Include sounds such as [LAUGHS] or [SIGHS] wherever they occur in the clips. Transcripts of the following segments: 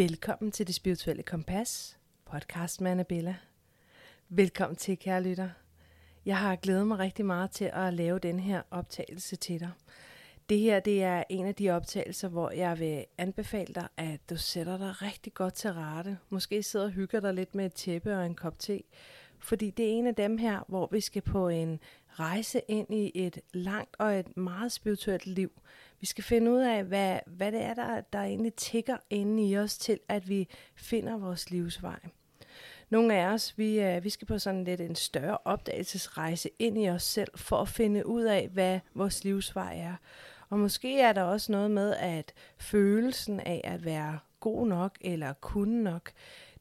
Velkommen til Det Spirituelle Kompas, podcast med Annabella. Velkommen til, kære lytter. Jeg har glædet mig rigtig meget til at lave den her optagelse til dig. Det her det er en af de optagelser, hvor jeg vil anbefale dig, at du sætter dig rigtig godt til rette. Måske sidder og hygger dig lidt med et tæppe og en kop te. Fordi det er en af dem her, hvor vi skal på en rejse ind i et langt og et meget spirituelt liv. Vi skal finde ud af, hvad, hvad det er, der, der egentlig tigger inde i os til, at vi finder vores livsvej. Nogle af os, vi, øh, vi skal på sådan lidt en større opdagelsesrejse ind i os selv, for at finde ud af, hvad vores livsvej er. Og måske er der også noget med, at følelsen af at være god nok eller kunne nok,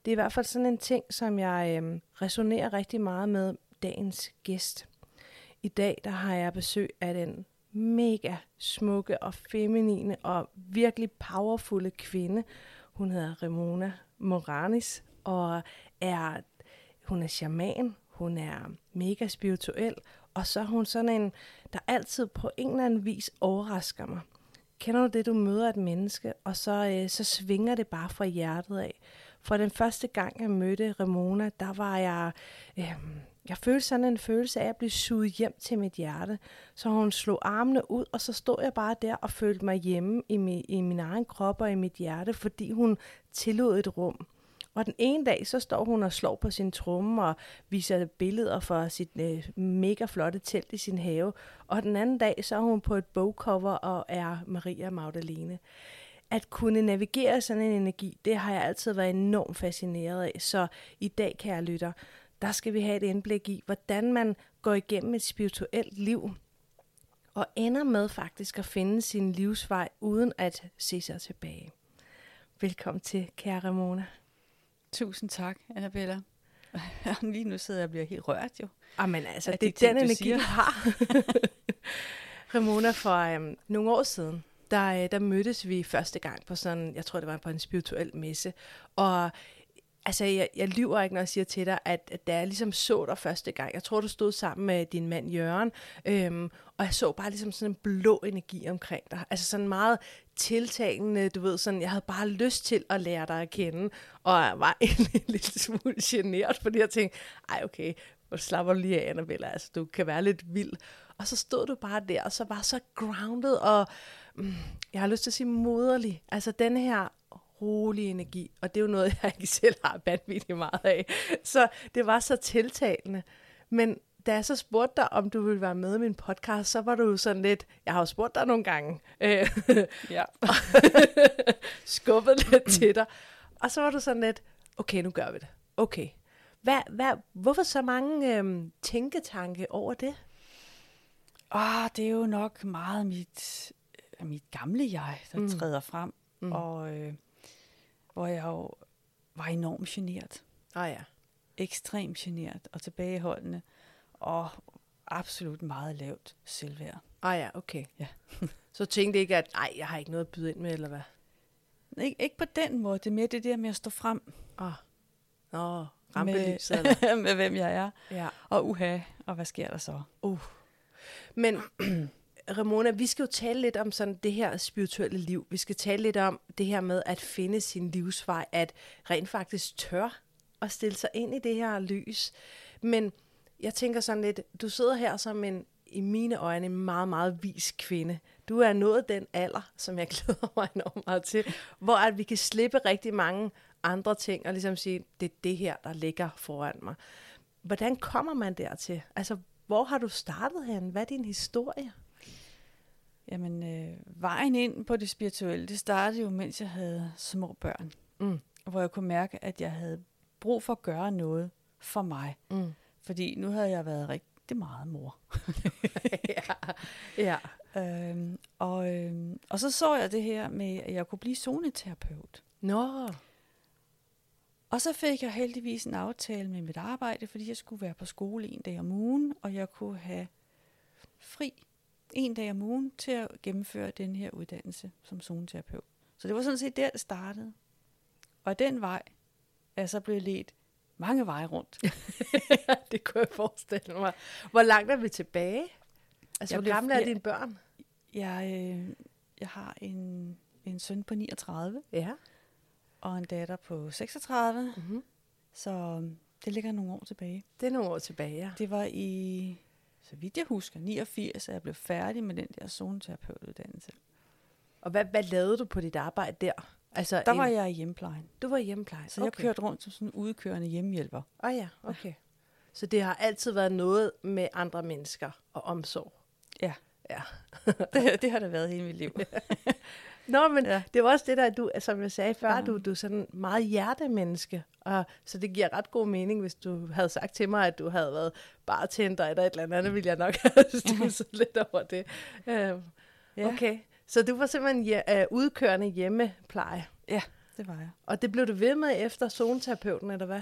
det er i hvert fald sådan en ting, som jeg øh, resonerer rigtig meget med dagens gæst. I dag der har jeg besøg af den mega smukke og feminine og virkelig powerfulde kvinde. Hun hedder Ramona Moranis og er hun er shaman, hun er mega spirituel, og så er hun sådan en, der altid på en eller anden vis overrasker mig. Kender du det, du møder et menneske, og så, øh, så svinger det bare fra hjertet af. For den første gang, jeg mødte Ramona, der var jeg... Øh, jeg følte sådan en følelse af at blive suget hjem til mit hjerte. Så hun slog armene ud, og så stod jeg bare der og følte mig hjemme i min, i min egen krop og i mit hjerte, fordi hun tillod et rum. Og den ene dag, så står hun og slår på sin tromme og viser billeder fra sit øh, mega flotte telt i sin have. Og den anden dag, så er hun på et bogcover og er Maria Magdalene. At kunne navigere sådan en energi, det har jeg altid været enormt fascineret af. Så i dag, kære lytter, der skal vi have et indblik i, hvordan man går igennem et spirituelt liv, og ender med faktisk at finde sin livsvej, uden at se sig tilbage. Velkommen til, kære Ramona. Tusind tak, Annabella. [LAUGHS] Lige nu sidder jeg og bliver helt rørt jo. Jamen altså, Af det er de ting, den du energi, siger. du har. [LAUGHS] Ramona, for øhm, nogle år siden, der, øh, der mødtes vi første gang på sådan, jeg tror det var på en spirituel messe, og altså, jeg, jeg lyver ikke, når jeg siger til dig, at, at da jeg ligesom så dig første gang, jeg tror, du stod sammen med din mand Jørgen, øhm, og jeg så bare ligesom sådan en blå energi omkring dig. Altså sådan meget tiltagende, du ved, sådan, jeg havde bare lyst til at lære dig at kende, og jeg var [LAUGHS] egentlig lidt smule generet, fordi jeg tænkte, ej okay, hvor slapper du lige af, Annabella, altså du kan være lidt vild. Og så stod du bare der, og så var så grounded, og mm, jeg har lyst til at sige moderlig. Altså den her rolig energi, og det er jo noget, [LAUGHS] jeg ikke selv har vanvittigt meget af. Så det var så tiltalende. Men da jeg så spurgte dig, om du ville være med i min podcast, så var du jo sådan lidt, jeg har jo spurgt dig nogle gange, [LAUGHS] øh, Ja. [LAUGHS] skubbet lidt [CLEARS THROAT] til dig, og så var du sådan lidt, okay, nu gør vi det. Okay. Hvad, hvad, hvorfor så mange øhm, tænketanke over det? Ah, det er jo nok meget mit, øh, mit gamle jeg, der mm. træder frem. Mm. Og øh, hvor jeg jo var enormt genert. Ah ja. Ekstremt genert og tilbageholdende. Og absolut meget lavt selvværd. Ah ja, okay. Ja. [LAUGHS] Så tænkte ikke, at nej, jeg har ikke noget at byde ind med, eller hvad? Ik- ikke på den måde. Det er mere det der med at stå frem Ah. Nå, rampelyset, [LAUGHS] eller? med, med, hvem jeg er. Ja. Og uha, og hvad sker der så? Uh. Men [CLEARS THROAT] [CLEARS THROAT] Ramona, vi skal jo tale lidt om sådan det her spirituelle liv. Vi skal tale lidt om det her med at finde sin livsvej, at rent faktisk tør at stille sig ind i det her lys. Men jeg tænker sådan lidt, du sidder her som en, i mine øjne, en meget, meget vis kvinde. Du er nået den alder, som jeg [LAUGHS] glæder mig enormt meget til, hvor at vi kan slippe rigtig mange andre ting, og ligesom sige, det er det her, der ligger foran mig. Hvordan kommer man dertil? Altså, hvor har du startet hen? Hvad er din historie? Jamen, øh, vejen ind på det spirituelle, det startede jo, mens jeg havde små børn. Mm. Hvor jeg kunne mærke, at jeg havde brug for at gøre noget for mig. Mm. Fordi nu havde jeg været rigtig meget mor. [LAUGHS] ja. ja. Øhm, og, øhm, og så så jeg det her med, at jeg kunne blive zoneterapeut. Nå. Og så fik jeg heldigvis en aftale med mit arbejde, fordi jeg skulle være på skole en dag om ugen, og jeg kunne have fri en dag om ugen til at gennemføre den her uddannelse som zoneterapeut. Så det var sådan set der, det startede. Og den vej er så blevet ledt mange veje rundt. [LAUGHS] det kunne jeg forestille mig. Hvor langt er vi tilbage? Altså, Jeg hvor gamle er dine børn? Jeg, øh, jeg har en, en søn på 39 Ja. og en datter på 36, Mm-hmm. så øhm, det ligger nogle år tilbage. Det er nogle år tilbage, ja. Det var i, så vidt jeg husker, 89, at jeg blev færdig med den der zoneterapeutuddannelse. Og hvad, hvad lavede du på dit arbejde der? Altså, Der en- var jeg i hjemmeplejen, Du var i hjemmepleje. så jeg kørte rundt som sådan en udkørende hjemmehjælper. Åh oh, ja, okay. Så det har altid været noget med andre mennesker og omsorg. Ja, Ja. [LAUGHS] det, det har det været hele mit liv. [LAUGHS] Nå, men ja. Det var også det der, du, som jeg sagde før, Ja. du, du er sådan meget hjertemenneske. Og, så det giver ret god mening, hvis du havde sagt til mig, at du havde været bartender eller et eller andet, ville jeg nok [LAUGHS] have stusset lidt over det. Uh, Ja. Okay, så du var simpelthen ja, uh, udkørende hjemmepleje. Ja, det var jeg. Og det blev du ved med efter zoneterapeuten, eller hvad?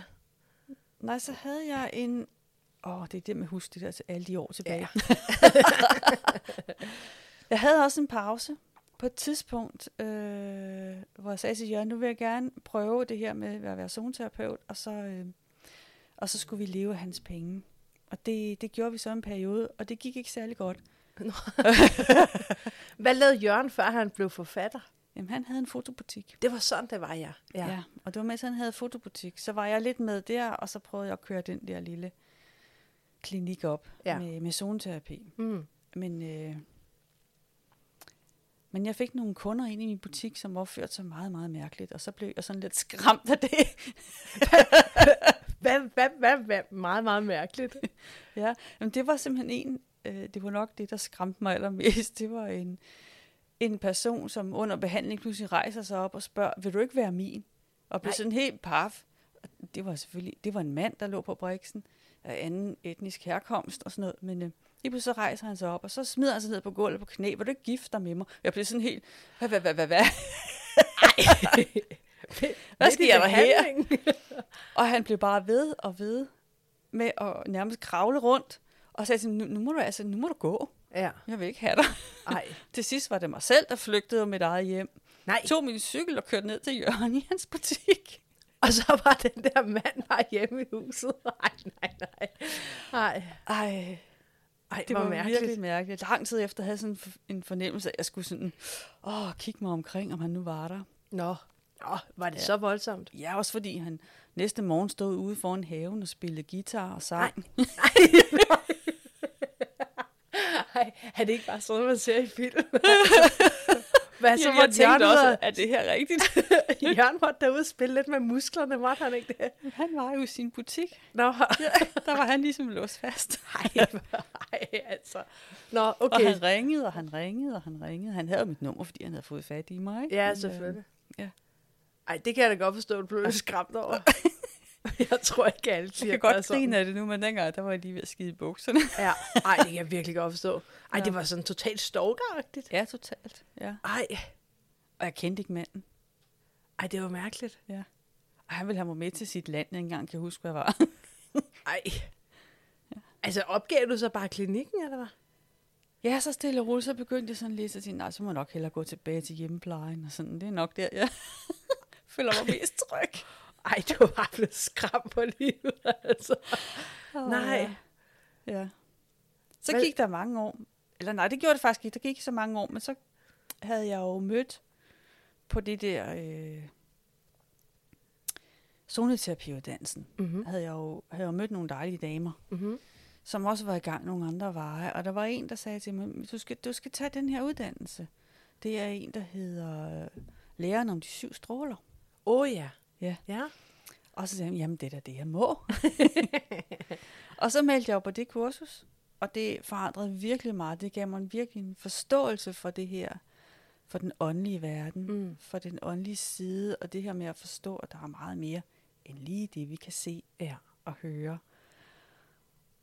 Nej, så havde jeg en... Åh, det er det med at huske det der til alle de år tilbage. Ja. [LAUGHS] jeg havde også en pause på et tidspunkt, øh, hvor jeg sagde til Jørgen, nu vil jeg gerne prøve det her med at være zoneterapeut, og så, øh, og så skulle vi leve af hans penge. Og det, det gjorde vi så en periode, og det gik ikke særlig godt. [LAUGHS] Hvad lavede Jørgen, før han blev forfatter? Jamen, han havde en fotobutik. Det var sådan, det var, ja. Ja. ja. Og det var mens han havde fotobutik. Så var jeg lidt med der, og så prøvede jeg at køre den der lille klinik op Ja. ja. med, med zoneterapi. Mm. Men, øh, men jeg fik nogle kunder ind i min butik, som opførte sig meget, meget mærkeligt. Og så blev jeg sådan lidt skræmt af det. Hvad, hvad, hvad, hvad, meget, meget mærkeligt. [LAUGHS] ja, men det var simpelthen en, øh, det var nok det, der skræmte mig allermest. Det var en, en person, som under behandling pludselig rejser sig op og spørger, vil du ikke være min? Og blev Nej. sådan helt paf. Det var selvfølgelig, det var en mand, der lå på briksen, af anden etnisk herkomst og sådan noget, men øh, lige pludselig så rejser han sig op, og så smider han sig ned på gulvet på knæ, vil du ikke gifte dig med mig? Jeg blev sådan helt, [LAUGHS] hvad, hvad, hvad, hvad, hvad? Hvad sker der her? Og han blev bare ved og ved med at nærmest kravle rundt, og sagde sådan, nu, nu, må du, altså, nu må du gå. Ja. Jeg vil ikke have dig. Ej. [LAUGHS] Til sidst var det mig selv, der flygtede med mit eget hjem. Nej. Tog min cykel og kørte ned til Jørgen i hans butik. [LAUGHS] Og så var den der mand bare hjemme i huset. Nej, nej, nej. Nej, Ej, Ej det hvor var mærkeligt. virkelig mærkeligt. Lang tid efter havde sådan en fornemmelse at jeg skulle sådan, åh, kigge mig omkring, om han nu var der. Nå. Nå, var det Ja. så voldsomt? Ja, også fordi han næste morgen stod ude foran haven og spillede guitar og sang. Nej, [LAUGHS] [LAUGHS] er det ikke bare sådan, man ser i film? [LAUGHS] Hvad så Så jeg Jørgen, tænkte også, også... er det her rigtigt? [LAUGHS] Jørgen måtte derude spille lidt med musklerne, måtte han ikke det? han var jo i sin butik. Nå, [LAUGHS] Der var han ligesom låst fast. [LAUGHS] ej, ej, altså. Nå, Okay. Og han ringede, og han ringede, og han ringede. Han havde jo mit nummer, fordi han havde fået fat i mig. ikke? Ja, Men, øh, selvfølgelig. ja. Ej, det kan jeg da godt forstå, at du blev skræmt over. [LAUGHS] jeg tror ikke alle Jeg kan godt er sådan. grine af det nu, men dengang, der var jeg lige ved at skide i bukserne. [LAUGHS] Ja, ej, det kan jeg virkelig godt forstå. Ej, Ja. det var sådan totalt stalkeragtigt. ja, totalt. Ja. Ej, Og jeg kendte ikke manden. ej, det var mærkeligt. Ja. Og han ville have mig med til sit land, jeg engang kan huske, hvad jeg var. [LAUGHS] Ej. Altså, opgav du så bare klinikken, eller hvad? ja, så stille og roligt, så begyndte jeg sådan lidt at sige, nej, så må jeg nok hellere gå tilbage til hjemmeplejen, og sådan, det er nok der, jeg føler mig mest tryg. Ej, du bare blevet skræmt på livet, [LAUGHS] altså. Nej. Ja. Så Hvad- gik der mange år. Eller nej, det gjorde det faktisk ikke. Der gik ikke så mange år, men så havde jeg jo mødt på det der øh, zoneterapiuddannelsen. Mhm. Havde jeg jo havde jeg jo mødt nogle dejlige damer, Mm-hmm. som også var i gang nogle andre veje. Og der var en, der sagde til mig, du skal, du skal tage den her uddannelse. Det er en, der hedder øh, Læren om de syv stråler. Åh oh, ja. Ja. Ja. Og så sagde han, jamen det er da det, jeg må. [LAUGHS] og så meldte jeg jo på det kursus, og det forandrede virkelig meget. Det gav mig virkelig en forståelse for det her, for den åndelige verden, Mm. for den åndelige side, og det her med at forstå, at der er meget mere end lige det, vi kan se Ja. og høre.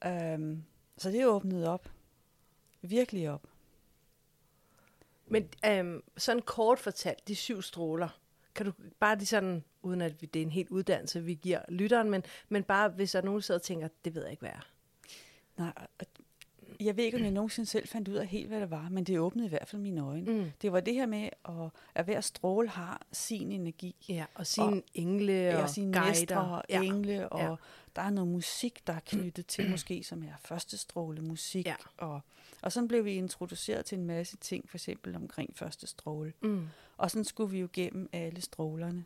Um, så det åbnede op. Virkelig op. Men øhm, sådan kort fortalt, de syv stråler, kan du bare de sådan, uden at vi- det er en helt uddannelse, vi giver lytteren, men, men bare hvis der er nogen, der sidder og tænker, det ved jeg ikke, hvad er. Nej, og jeg ved ikke, om jeg nogensinde selv fandt ud af helt, hvad det var, men det åbnede i hvert fald mine øjne. Mm. Det var det her med, at, at hver stråle har sin energi. Ja, og sine engle og, og sine guider. mestre og ja. engle, og Ja. der er noget musik, der er knyttet til [CLEARS THROAT] måske, som er første stråle musik. Ja. Og, og sådan blev vi introduceret til en masse ting, for eksempel omkring første stråle. Mm. Og sådan skulle vi jo gennem alle strålerne,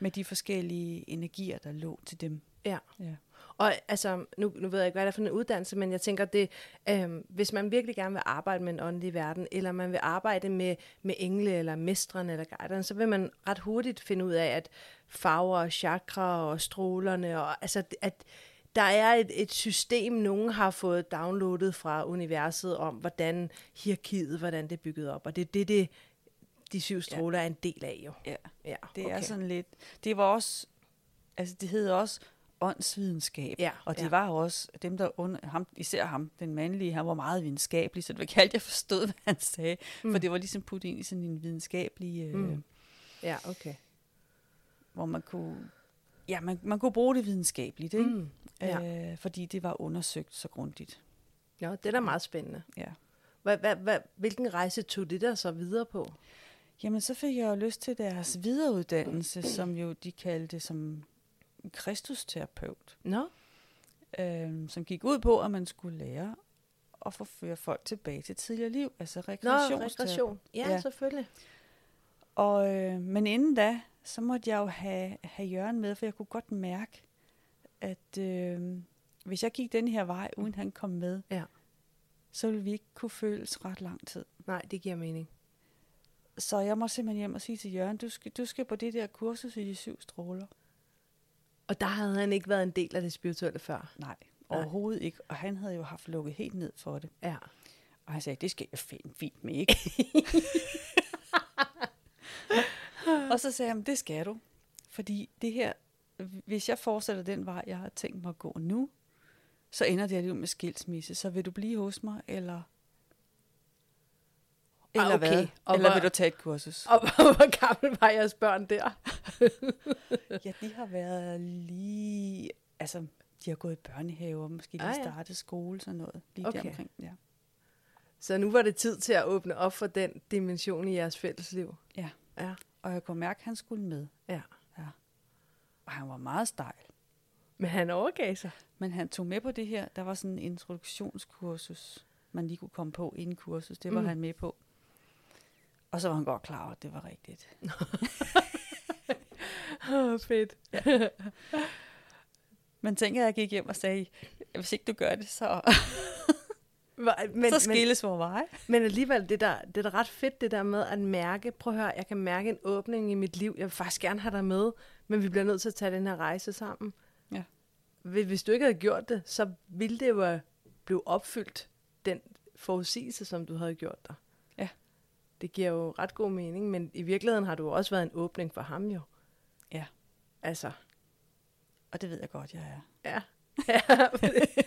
med de forskellige energier, der lå til dem. Ja. Ja. Og altså, nu, nu ved jeg ikke, hvad det er for en uddannelse, men jeg tænker, det, øhm, hvis man virkelig gerne vil arbejde med en åndelig verden, eller man vil arbejde med, med engle, eller mestrene, eller guiderne, så vil man ret hurtigt finde ud af, at farver og chakra og strålerne, og altså, at der er et, et system, nogen har fået downloadet fra universet om, hvordan hierarkiet, hvordan det er bygget op, og det er det, det de syv stråler ja. er en del af jo. ja. Ja, Det okay. er sådan lidt... Det var også... Altså, det hedder også åndsvidenskab. Ja, og det ja. var også dem, der under, ham, især ham, den mandlige, han var meget videnskabelig, så det var ikke alt, jeg forstod, [LAUGHS] hvad han sagde. Mm. For det var ligesom puttet ind i sådan en videnskabelig, øh, Mm. Ja, okay. hvor man kunne, ja, man, man kunne bruge det videnskabeligt, ikke? Mm. Ja. Øh, fordi det var undersøgt så grundigt. Ja, det er da meget spændende. Ja. Hvad, hvad, hvad, hvilken rejse tog det der så videre på? Jamen, så fik jeg jo lyst til deres videreuddannelse, som jo de kaldte som kristusterapeut. Nå? øh, som gik ud på, at man skulle lære at forføre folk tilbage til tidligere liv, altså Nå, rekreationsterapi. regression. Ja, ja, Ja. selvfølgelig. Og, øh, men inden da, så måtte jeg jo have, have Jørgen med, for jeg kunne godt mærke, at øh, hvis jeg gik den her vej, uden han kom med, Ja. så ville vi ikke kunne føles ret lang tid. Nej, det giver mening. Så jeg må simpelthen hjem og sige til Jørgen, du skal, du skal på det der kursus i de syv stråler. Og der havde han ikke været en del af det spirituelle før. Nej, overhovedet ikke. Og han havde jo haft lukket helt ned for det. Ja. Og han sagde, det skal jeg finde fint med, ikke? [LAUGHS] og så sagde han, det skal du. Fordi det her, hvis jeg fortsætter den vej, jeg har tænkt mig at gå nu, så ender det alligevel med skilsmisse. Så vil du blive hos mig, eller... Eller Ah, okay. hvad? Og eller hvor- vil du tage et kursus? Og hvor gammel var jeres børn der? [LAUGHS] Ja, de har været lige... Altså, de har gået i børnehaver, måske lige Ah, ja. startet skole, sådan noget. Lige Okay. deromkring, ja. Så nu var det tid til at åbne op for den dimension i jeres fællesliv. ja. Ja. Og jeg kunne mærke, at han skulle med. Ja. Ja. Og han var meget stejl. Men han overgav sig. Men han tog med på det her. Der var sådan en introduktionskursus, man lige kunne komme på inden kursus. Det var mm. han med på. Og så var han godt klar over, at det var rigtigt. [LAUGHS] Åh, fedt. Men tænker, jeg gik hjem og sagde, hvis ikke du gør det, så, [LAUGHS] Men, så skilles vores veje. men alligevel, det, der, det er da ret fedt, det der med at mærke, prøv at høre, jeg kan mærke en åbning i mit liv. Jeg vil faktisk gerne have dig med, men vi bliver nødt til at tage den her rejse sammen. Ja. Hvis du ikke havde gjort det, så ville det jo blive opfyldt, den forudsigelse, som du havde gjort dig. Det giver jo ret god mening, men i virkeligheden har du også været en åbning for ham jo. Ja, Altså, og det ved jeg godt, jeg er. ja. [LAUGHS] ja det,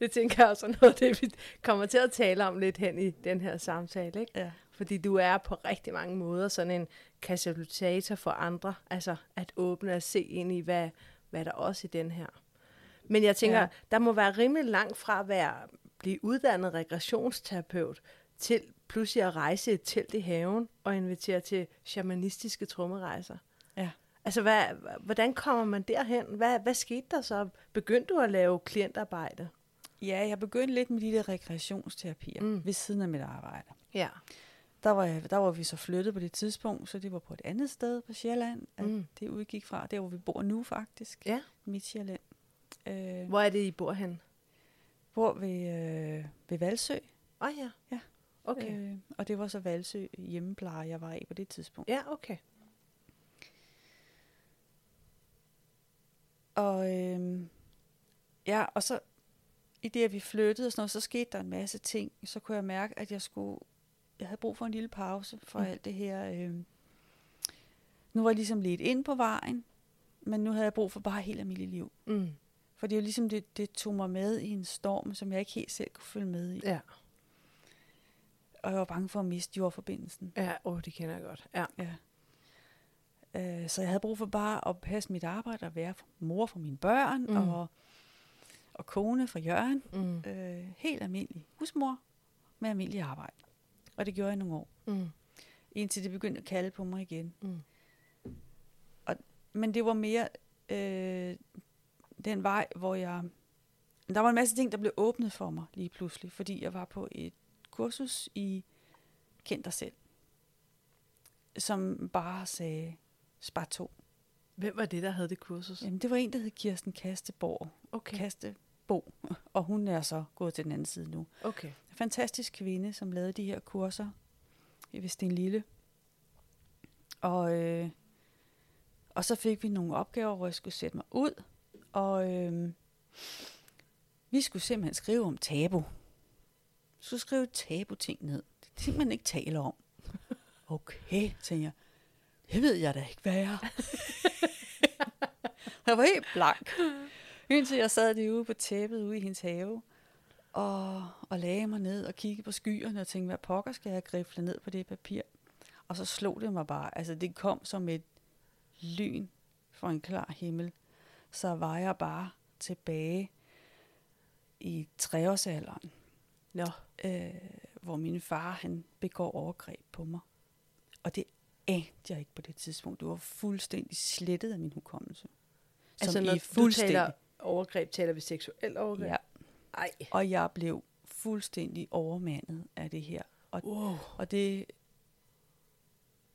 det tænker jeg også er noget det, vi kommer til at tale om lidt hen i den her samtale, ikke? Ja. Fordi du er på rigtig mange måder sådan en katalysator for andre. Altså at åbne og se ind i, hvad, hvad der også i den her. Men jeg tænker. Ja. der må være rimelig langt fra at være, blive uddannet regressionsterapeut til pludselig at rejse et telt i haven og invitere til shamanistiske trommerejser. Ja. Altså, hvad, hvordan kommer man derhen? Hvad, hvad skete der så? Begyndte du at lave klientarbejde? Ja, jeg begyndte lidt med de der rekreationsterapier Mm. ved siden af mit arbejde. Ja. Der var, jeg, der var vi så flyttet på det tidspunkt, så det var på et andet sted på Sjælland, at Mm. mm. det udgik fra. Der, hvor vi bor nu faktisk. Ja. Midt Sjælland. Øh, Hvor er det, I bor hen? bor ved, øh, ved Valsø. Åh oh, ja. Ja. Okay. Øh, og det var så Valsø hjemmepleje, jeg var i på det tidspunkt. Ja, okay. Og, øh, ja, og så i det, at vi flyttede og sådan noget, så skete der en masse ting. Så kunne jeg mærke, at jeg skulle, jeg havde brug for en lille pause for Mm. alt det her. Øh. Nu var jeg ligesom lidt ind på vejen, men nu havde jeg brug for bare helt almindeligt liv. Mm. For det er jo ligesom, det, det tog mig med i en storm, som jeg ikke helt selv kunne følge med i. Ja. Og jeg var bange for at miste jordforbindelsen. Ja, åh, det kender jeg godt. Ja. Ja. Øh, så jeg havde brug for bare at passe mit arbejde og være mor for mine børn mm. og, og kone for Jørgen. Mm. Øh, helt almindelig husmor med almindelig arbejde. Og det gjorde jeg nogle år. Mm. Indtil det begyndte at kalde på mig igen. Mm. Og, men det var mere øh, den vej, hvor jeg... Der var en masse ting, der blev åbnet for mig lige pludselig, fordi jeg var på et kursus i Kend dig selv, som bare sagde, spar to. Hvem var det, der havde det kursus? Jamen, det var en, der hed Kirsten Kasteborg. Okay. Kastebo. [LAUGHS] Og hun er så gået til den anden side nu. Okay. En fantastisk kvinde, som lavede de her kurser i en Lille. Og, øh, og så fik vi nogle opgaver, hvor jeg skulle sætte mig ud. Og øh, vi skulle simpelthen skrive om tabu. Skulle skrive tabu-ting ned. Det er ting, man ikke taler om. [LAUGHS] Okay, tænker jeg. Det ved jeg da ikke, hvad jeg er. [LAUGHS] jeg var helt blank. Indtil jeg sad derude på tæppet ude i hendes have, og, og lagde mig ned og kiggede på skyerne og tænkte, hvad pokker skal jeg grifle ned på det papir? Og så slog det mig bare, altså det kom som et lyn fra en klar himmel. Så var jeg bare tilbage i treårsalderen, Nå, øh, hvor min far han begår overgreb på mig. Og det anede jeg ikke på det tidspunkt. Det var fuldstændig slettet af min hukommelse. altså Som når i du taler overgreb, taler vi seksuel overgreb? Ja. Ej. Og jeg blev fuldstændig overmandet af det her. Og, Wow. og det,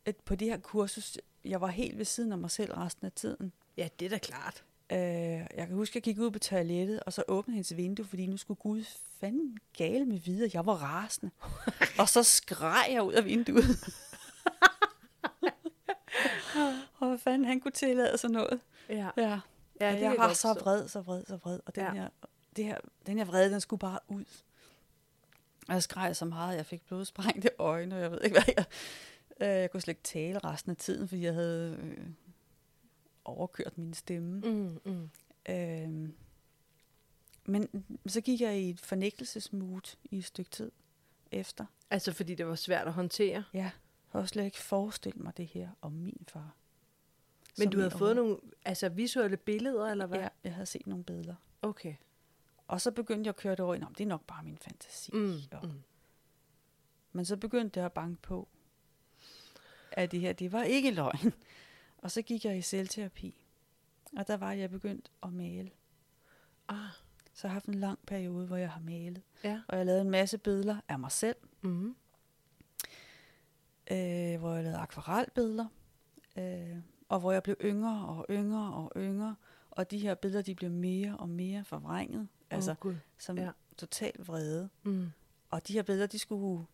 et, på det her kursus, jeg var helt ved siden af mig selv resten af tiden. Ja, det er da klart. Øh, jeg kan huske, at jeg gik ud på toilettet, og så åbnede hendes vindue, fordi nu skulle Gud fanden gale med videre. Jeg var rasende. [LAUGHS] og så skreg jeg ud af vinduet. [LAUGHS] og hvad fanden han kunne tillade sig noget. Ja. Ja, Ja, det jeg var så vred, så vred, så vred. Og den, Ja. her, det her, den her vrede, den skulle bare ud. Og jeg skreg så meget, at jeg fik blodsprængte øjne, og jeg ved ikke, hvad jeg... Øh, jeg kunne slet ikke tale resten af tiden, fordi jeg havde øh, overkørt min stemme. Mm, mm. Øh, men så gik jeg i et fornægtelsesmood i et stykke tid efter. Altså, fordi det var svært at håndtere. Ja, jeg havde slet ikke forestillet mig det her om min far. Men du havde fået nogle altså, visuelle billeder, eller hvad? Ja, jeg havde set nogle billeder. Okay. Og så begyndte jeg at køre det over i, "Nå, men det er nok bare min fantasi. Mm, Og, mm. Men så begyndte jeg at banke på, at det her, det var ikke løgn. Og så gik jeg i selvterapi. Og der var jeg begyndt at male. Ah, Så jeg har haft en lang periode, hvor jeg har malet. ja. Og jeg lavede en masse billeder af mig selv. Mm. øh, hvor jeg lavede akvarelbilleder, øh, og hvor jeg blev yngre og yngre og yngre, og de her billeder, de blev mere og mere forvrænget, altså Gud. som Ja. totalt vrede. Mm. Og de her billeder, de skulle,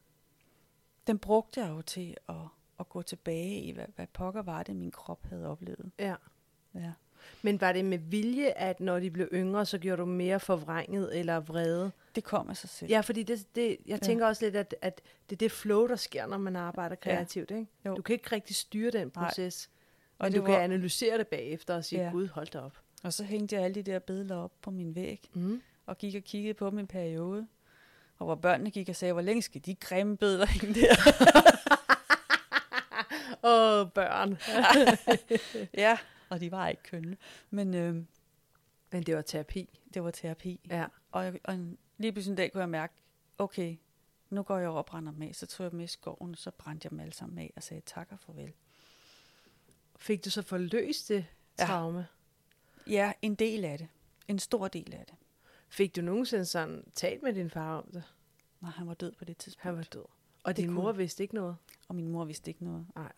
dem brugte jeg jo til at, at gå tilbage i, hvad, hvad pokker var det, min krop havde oplevet. Ja. Ja. Men var det med vilje, at når de blev yngre, så gjorde du mere forvrænget eller vrede? Det kom af sig selv. Ja, fordi det, det, jeg tænker også lidt, at, at det er det flow, der sker, når man arbejder Ja. kreativt. Ikke? Jo. Du kan ikke rigtig styre den Nej. proces. Og Men det du kan var- analysere det bagefter og sige, Ja. gud, hold da op. Og så hængte jeg alle de der billeder op på min væg, Mm. og gik og kiggede på en periode. Og hvor børnene gik og sagde, hvor længe skal de grimme billeder hænge der? [LAUGHS] Åh, børn. [LAUGHS] ja, og de var ikke kønne. Men øh, Men det var terapi. det var terapi. Ja. Og, jeg, og lige pludselig en dag kunne jeg mærke, okay, nu går jeg over og brænder dem af. Så tog jeg dem i skoven, så brændte jeg dem alle sammen af og sagde tak og farvel. Fik du så forløst det Ja. traume? Ja, en del af det. En stor del af det. Fik du nogensinde sådan talt med din far om det? Når han var død på det tidspunkt. Han var død. Og Det din kunne- mor vidste ikke noget? Og min mor vidste ikke noget. Nej.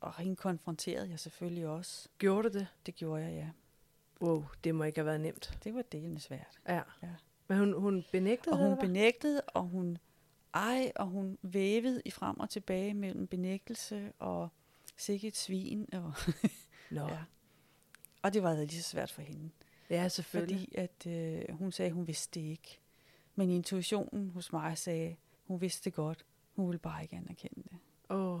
Og hende konfronterede jeg selvfølgelig også. Gjorde du det? Det gjorde jeg, ja. Wow, det må ikke have været nemt. Det var delende svært. Ja. Ja. Men hun, hun benægtede Og det, hun hvad? benægtede, og hun ej, og hun vævede i frem og tilbage mellem benægtelse og sikkert et svin. Og, [LAUGHS] Nå, ja. og det var lige så svært for hende. ja, selvfølgelig. Fordi at øh, hun sagde, at hun vidste det ikke. Men intuitionen hos mig sagde, hun vidste det godt. Hun ville bare ikke anerkende det. Åh,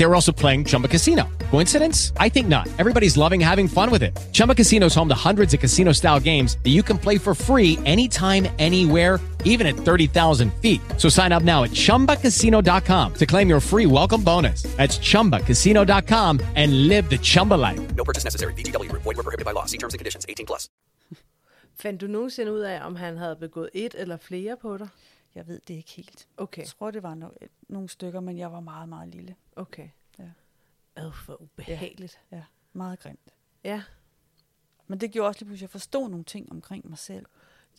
They were also playing Chumba Casino. Coincidence? I think not. Everybody's loving having fun with it. Chumba Casino is home to hundreds of casino style games that you can play for free anytime, anywhere, even at 30,000 feet. So sign up now at chumbacasino.com to claim your free welcome bonus. That's chumbacasino.com and live the Chumba life. No purchase necessary. VGW Group. Void were prohibited by law. See terms and conditions. 18 plus. Fandt du nogensinde ud af, om han havde begået et eller flere på dig? Jeg ved det ikke helt. Okay, Jeg tror, det var no- nogle stykker, men jeg var meget, meget lille. okay. Ja. Ad, for ubehageligt. Ja, meget grimt. Ja. Men det gjorde også lige pludselig, at jeg forstod nogle ting omkring mig selv.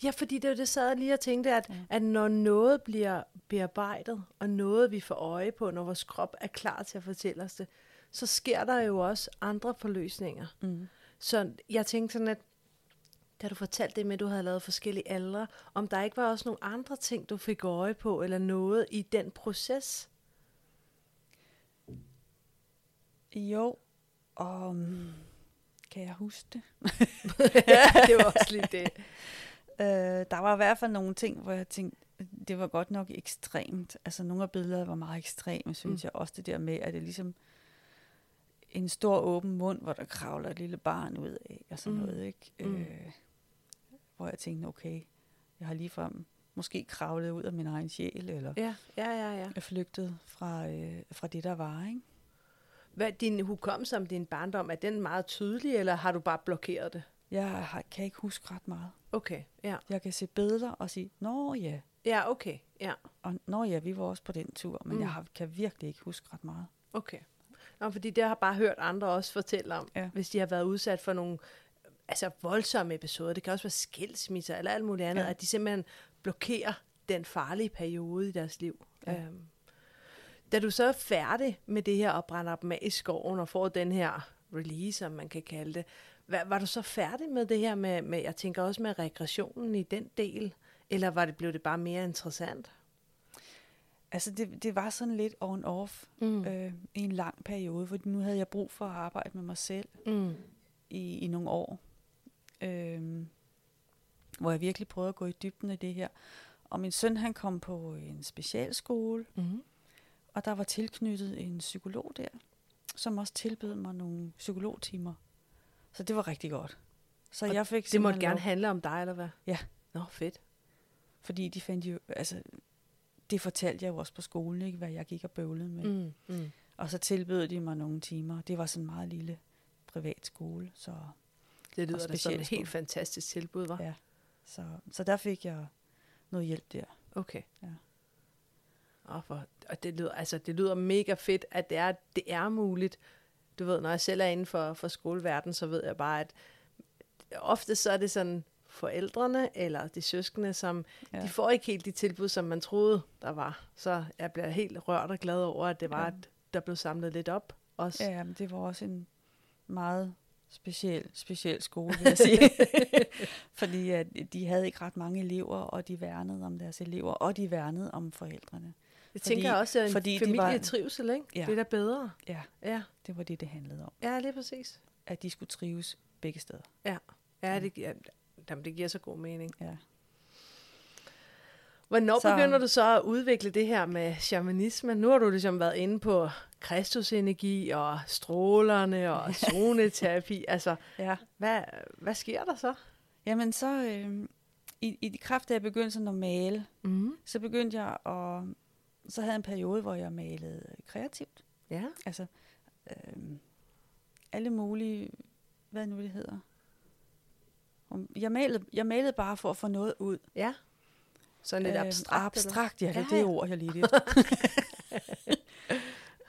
Ja, fordi det var det, sad lige og tænkte, at, ja. at når noget bliver bearbejdet, og noget vi får øje på, når vores krop er klar til at fortælle os det, så sker der jo også andre forløsninger. Mm. Så jeg tænkte sådan, at da du fortalte det med, at du havde lavet forskellige aldre, om der ikke var også nogle andre ting, du fik øje på, eller noget i den proces? Jo, og um, kan jeg huske det? [LAUGHS] ja, det var også lige det. [LAUGHS] Øh, der var i hvert fald nogle ting, hvor jeg tænkte, det var godt nok ekstremt. Altså nogle af billederne var meget ekstreme, synes mm. jeg. Også det der med, at det er ligesom en stor åben mund, hvor der kravler et lille barn ud af, og sådan mm. noget, ikke? Mm. Øh, hvor jeg tænkte, okay, jeg har ligefrem måske kravlet ud af min egen sjæl, eller Ja, ja, ja, ja. er flygtet fra, øh, fra det, der var, ikke? Hvad, din hukommelse om din barndom, er den meget tydelig, eller har du bare blokeret det? Jeg har, kan ikke huske ret meget. Okay, ja. Jeg kan se billeder og sige, nå ja, Ja, okay, ja. og nå ja, vi var også på den tur, men mm. jeg har, kan virkelig ikke huske ret meget. Okay. Nå, fordi det har jeg bare hørt andre også fortælle om, ja. Ja. hvis de har været udsat for nogle altså voldsomme episoder. Det kan også være skilsmisser eller alt muligt andet, ja. At de simpelthen blokerer den farlige periode i deres liv. Ja. Øhm, da du så er færdig med det her og brænder op med i skoven og får den her release, som man kan kalde det, var, var du så færdig med det her med, med, jeg tænker også med regressionen i den del, eller var det, blev det bare mere interessant? Altså, det, det var sådan lidt on-off mm. øh, i en lang periode, for nu havde jeg brug for at arbejde med mig selv Mm. i, i nogle år. Øh, hvor jeg virkelig prøvede at gå i dybden af det her. Og min søn, han kom på en specialskole, Mm. og der var tilknyttet en psykolog der, som også tilbød mig nogle psykologtimer. Så det var rigtig godt. Så Og jeg fik Det måtte gerne lov- handle om dig, eller hvad? Ja. Nå, fedt. Fordi de fandt jo, altså, det fortalte jeg jo også på skolen, ikke, hvad jeg gik og bøvlede med. Mm. Mm. Og så tilbød de mig nogle timer. Det var sådan en meget lille privat skole, så, Det lyder da som et helt fantastisk tilbud, var. ja, så, så der fik jeg noget hjælp der. Okay. Ja. Og, for, og det, lyder, altså, det lyder mega fedt, at det er, det er muligt. Du ved, når jeg selv er inden for, for skoleverdenen, så ved jeg bare, at ofte så er det sådan forældrene eller de søskende, som. Ja. de får ikke helt de tilbud, som man troede, der var. Så jeg bliver helt rørt og glad over, at det var, Ja. at der blev samlet lidt op. Også. Ja, men det var også en meget speciel, speciel skole, vil jeg sige. [LAUGHS] Fordi at de havde ikke ret mange elever, og de værnede om deres elever, og de værnede om forældrene. Jeg fordi- tænker også, at en fordi de familie var- trivsel, ikke? Ja. Det er da bedre. Ja, Ja, det var det, det handlede om. ja lige præcis. At de skulle trives begge steder. Ja, ja det, giver, jamen, det giver så god mening. Ja. Hvornår så... Begynder du så at udvikle det her med shamanisme? Nu har du ligesom været inde på Kristusenergi og strålerne og [LAUGHS] zoneterapi. altså, ja. hvad, hvad sker der så? Jamen så, øh, i, i kraft af, at jeg begyndte sådan at male, Mm. så begyndte jeg at, så havde jeg en periode, hvor jeg malede kreativt. Ja. Altså, øh, alle mulige, hvad nu det hedder. Jeg malede, jeg malede bare for at få noget ud. Ja. Sådan lidt Øh, abstrakt. eller? Abstrakt, ja, det er Ja, det ja. ord, jeg lige lidt. [LAUGHS]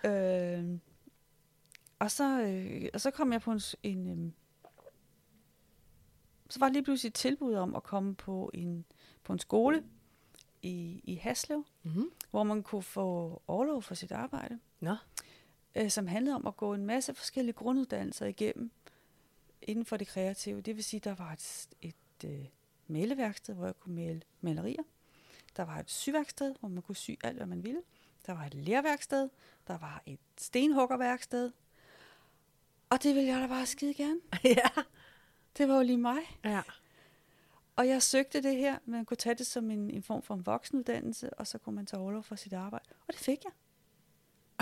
øh, og, så, øh, og så kom jeg på en, en øh, så var der lige pludselig et tilbud om at komme på en, på en skole i, i Haslev, Mhm. hvor man kunne få overlov for sit arbejde, Nå. øh, som handlede om at gå en masse forskellige grunduddannelser igennem inden for det kreative. Det vil sige, der var et, et øh, maleværksted, hvor jeg kunne male malerier. Der var et syværksted, hvor man kunne sy alt, hvad man ville. Der var et lærværksted. Der var et stenhuggerværksted. Og det ville jeg da bare skide gerne. [LAUGHS] ja. Det var jo lige mig. Ja. Og jeg søgte det her, man kunne tage det som en, en form for en voksenuddannelse, og så kunne man tage overlov for sit arbejde. Og det fik jeg.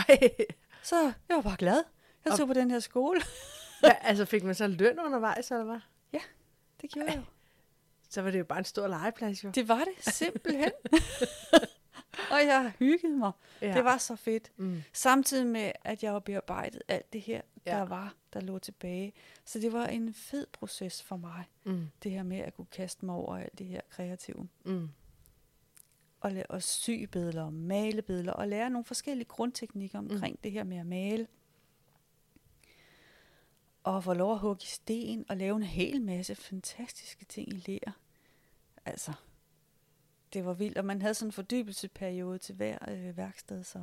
Ej. Så jeg var bare glad. Jeg Og- tog på den her skole. [LAUGHS] Ja, altså fik man så løn undervejs, eller hvad? ja, det gjorde jeg jo. Så var det jo bare en stor legeplads, jo. Det var det simpelthen. [LAUGHS] og jeg hyggede mig. Ja. Det var så fedt. Mm. Samtidig med, at jeg har bearbejdet alt det her, Ja. der var, der lå tilbage. Så det var en fed proces for mig, Mm. det her med at kunne kaste mig over alt det her kreative. Mm. Og, og sy billeder, og male billeder, og lære nogle forskellige grundteknikker omkring mm. det her med at male. Og få lov at hugge i sten, og lave en hel masse fantastiske ting i ler. Altså, det var vildt, og man havde sådan en fordybelsesperiode til hver øh, værksted, så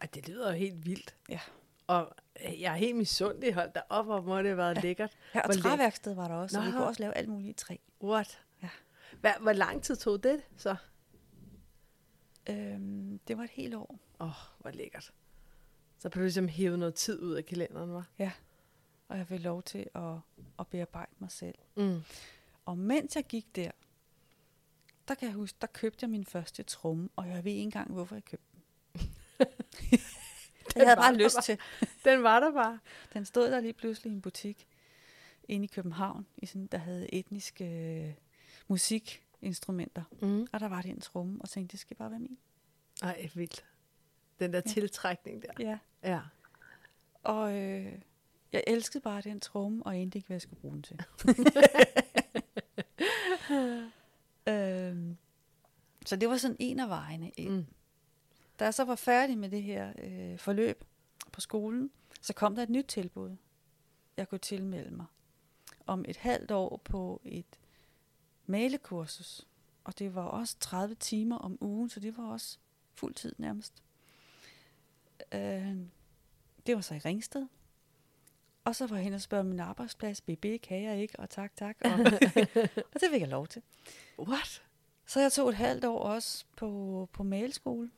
Ej, det lyder jo helt vildt. ja. Og øh, jeg er helt misundelig. Hold da op, hvor må det have været ja. lækkert. Ja, og Hvor træværksted var der også, så vi Nå. kunne også lave alt muligt træ. What? Ja. Hvad, hvor lang tid tog det så? Øhm, det var et helt år. Åh, oh, hvor lækkert. Så blev du ligesom hævet noget tid ud af kalenderen, var? Ja. Og jeg fik lov til at, at bearbejde mig selv. Mm. Og mens jeg gik der, der kan jeg huske, der købte jeg min første tromme, og jeg ved ikke engang, hvorfor jeg købte den. [LAUGHS] jeg havde bare lyst bare. til. [LAUGHS] Den var der bare. Den stod der lige pludselig i en butik inde i København, i sådan, der havde etniske øh, musikinstrumenter. Mm. Og der var det en tromme, og tænkte, det skal bare være min. Ej, vildt. Den der ja. tiltrækning der. Ja. Ja. Og øh, jeg elskede bare den tromme, og anede ikke, hvad jeg skulle bruge den til. [LAUGHS] øhm, så det var sådan en af vejene ind. Mm. Da jeg så var færdig med det her øh, forløb på skolen, så kom der et nyt tilbud, jeg kunne tilmelde mig. Om et halvt år på et malekursus. Og det var også 30 timer om ugen, så det var også fuld tid nærmest. Øh, det var så i Ringsted. Og så var jeg hen og spørge min arbejdsplads, BB kan jeg ikke, og tak, tak. Og, [LAUGHS] og det fik jeg lov til. What? Så jeg tog et halvt år også på, på maleskole,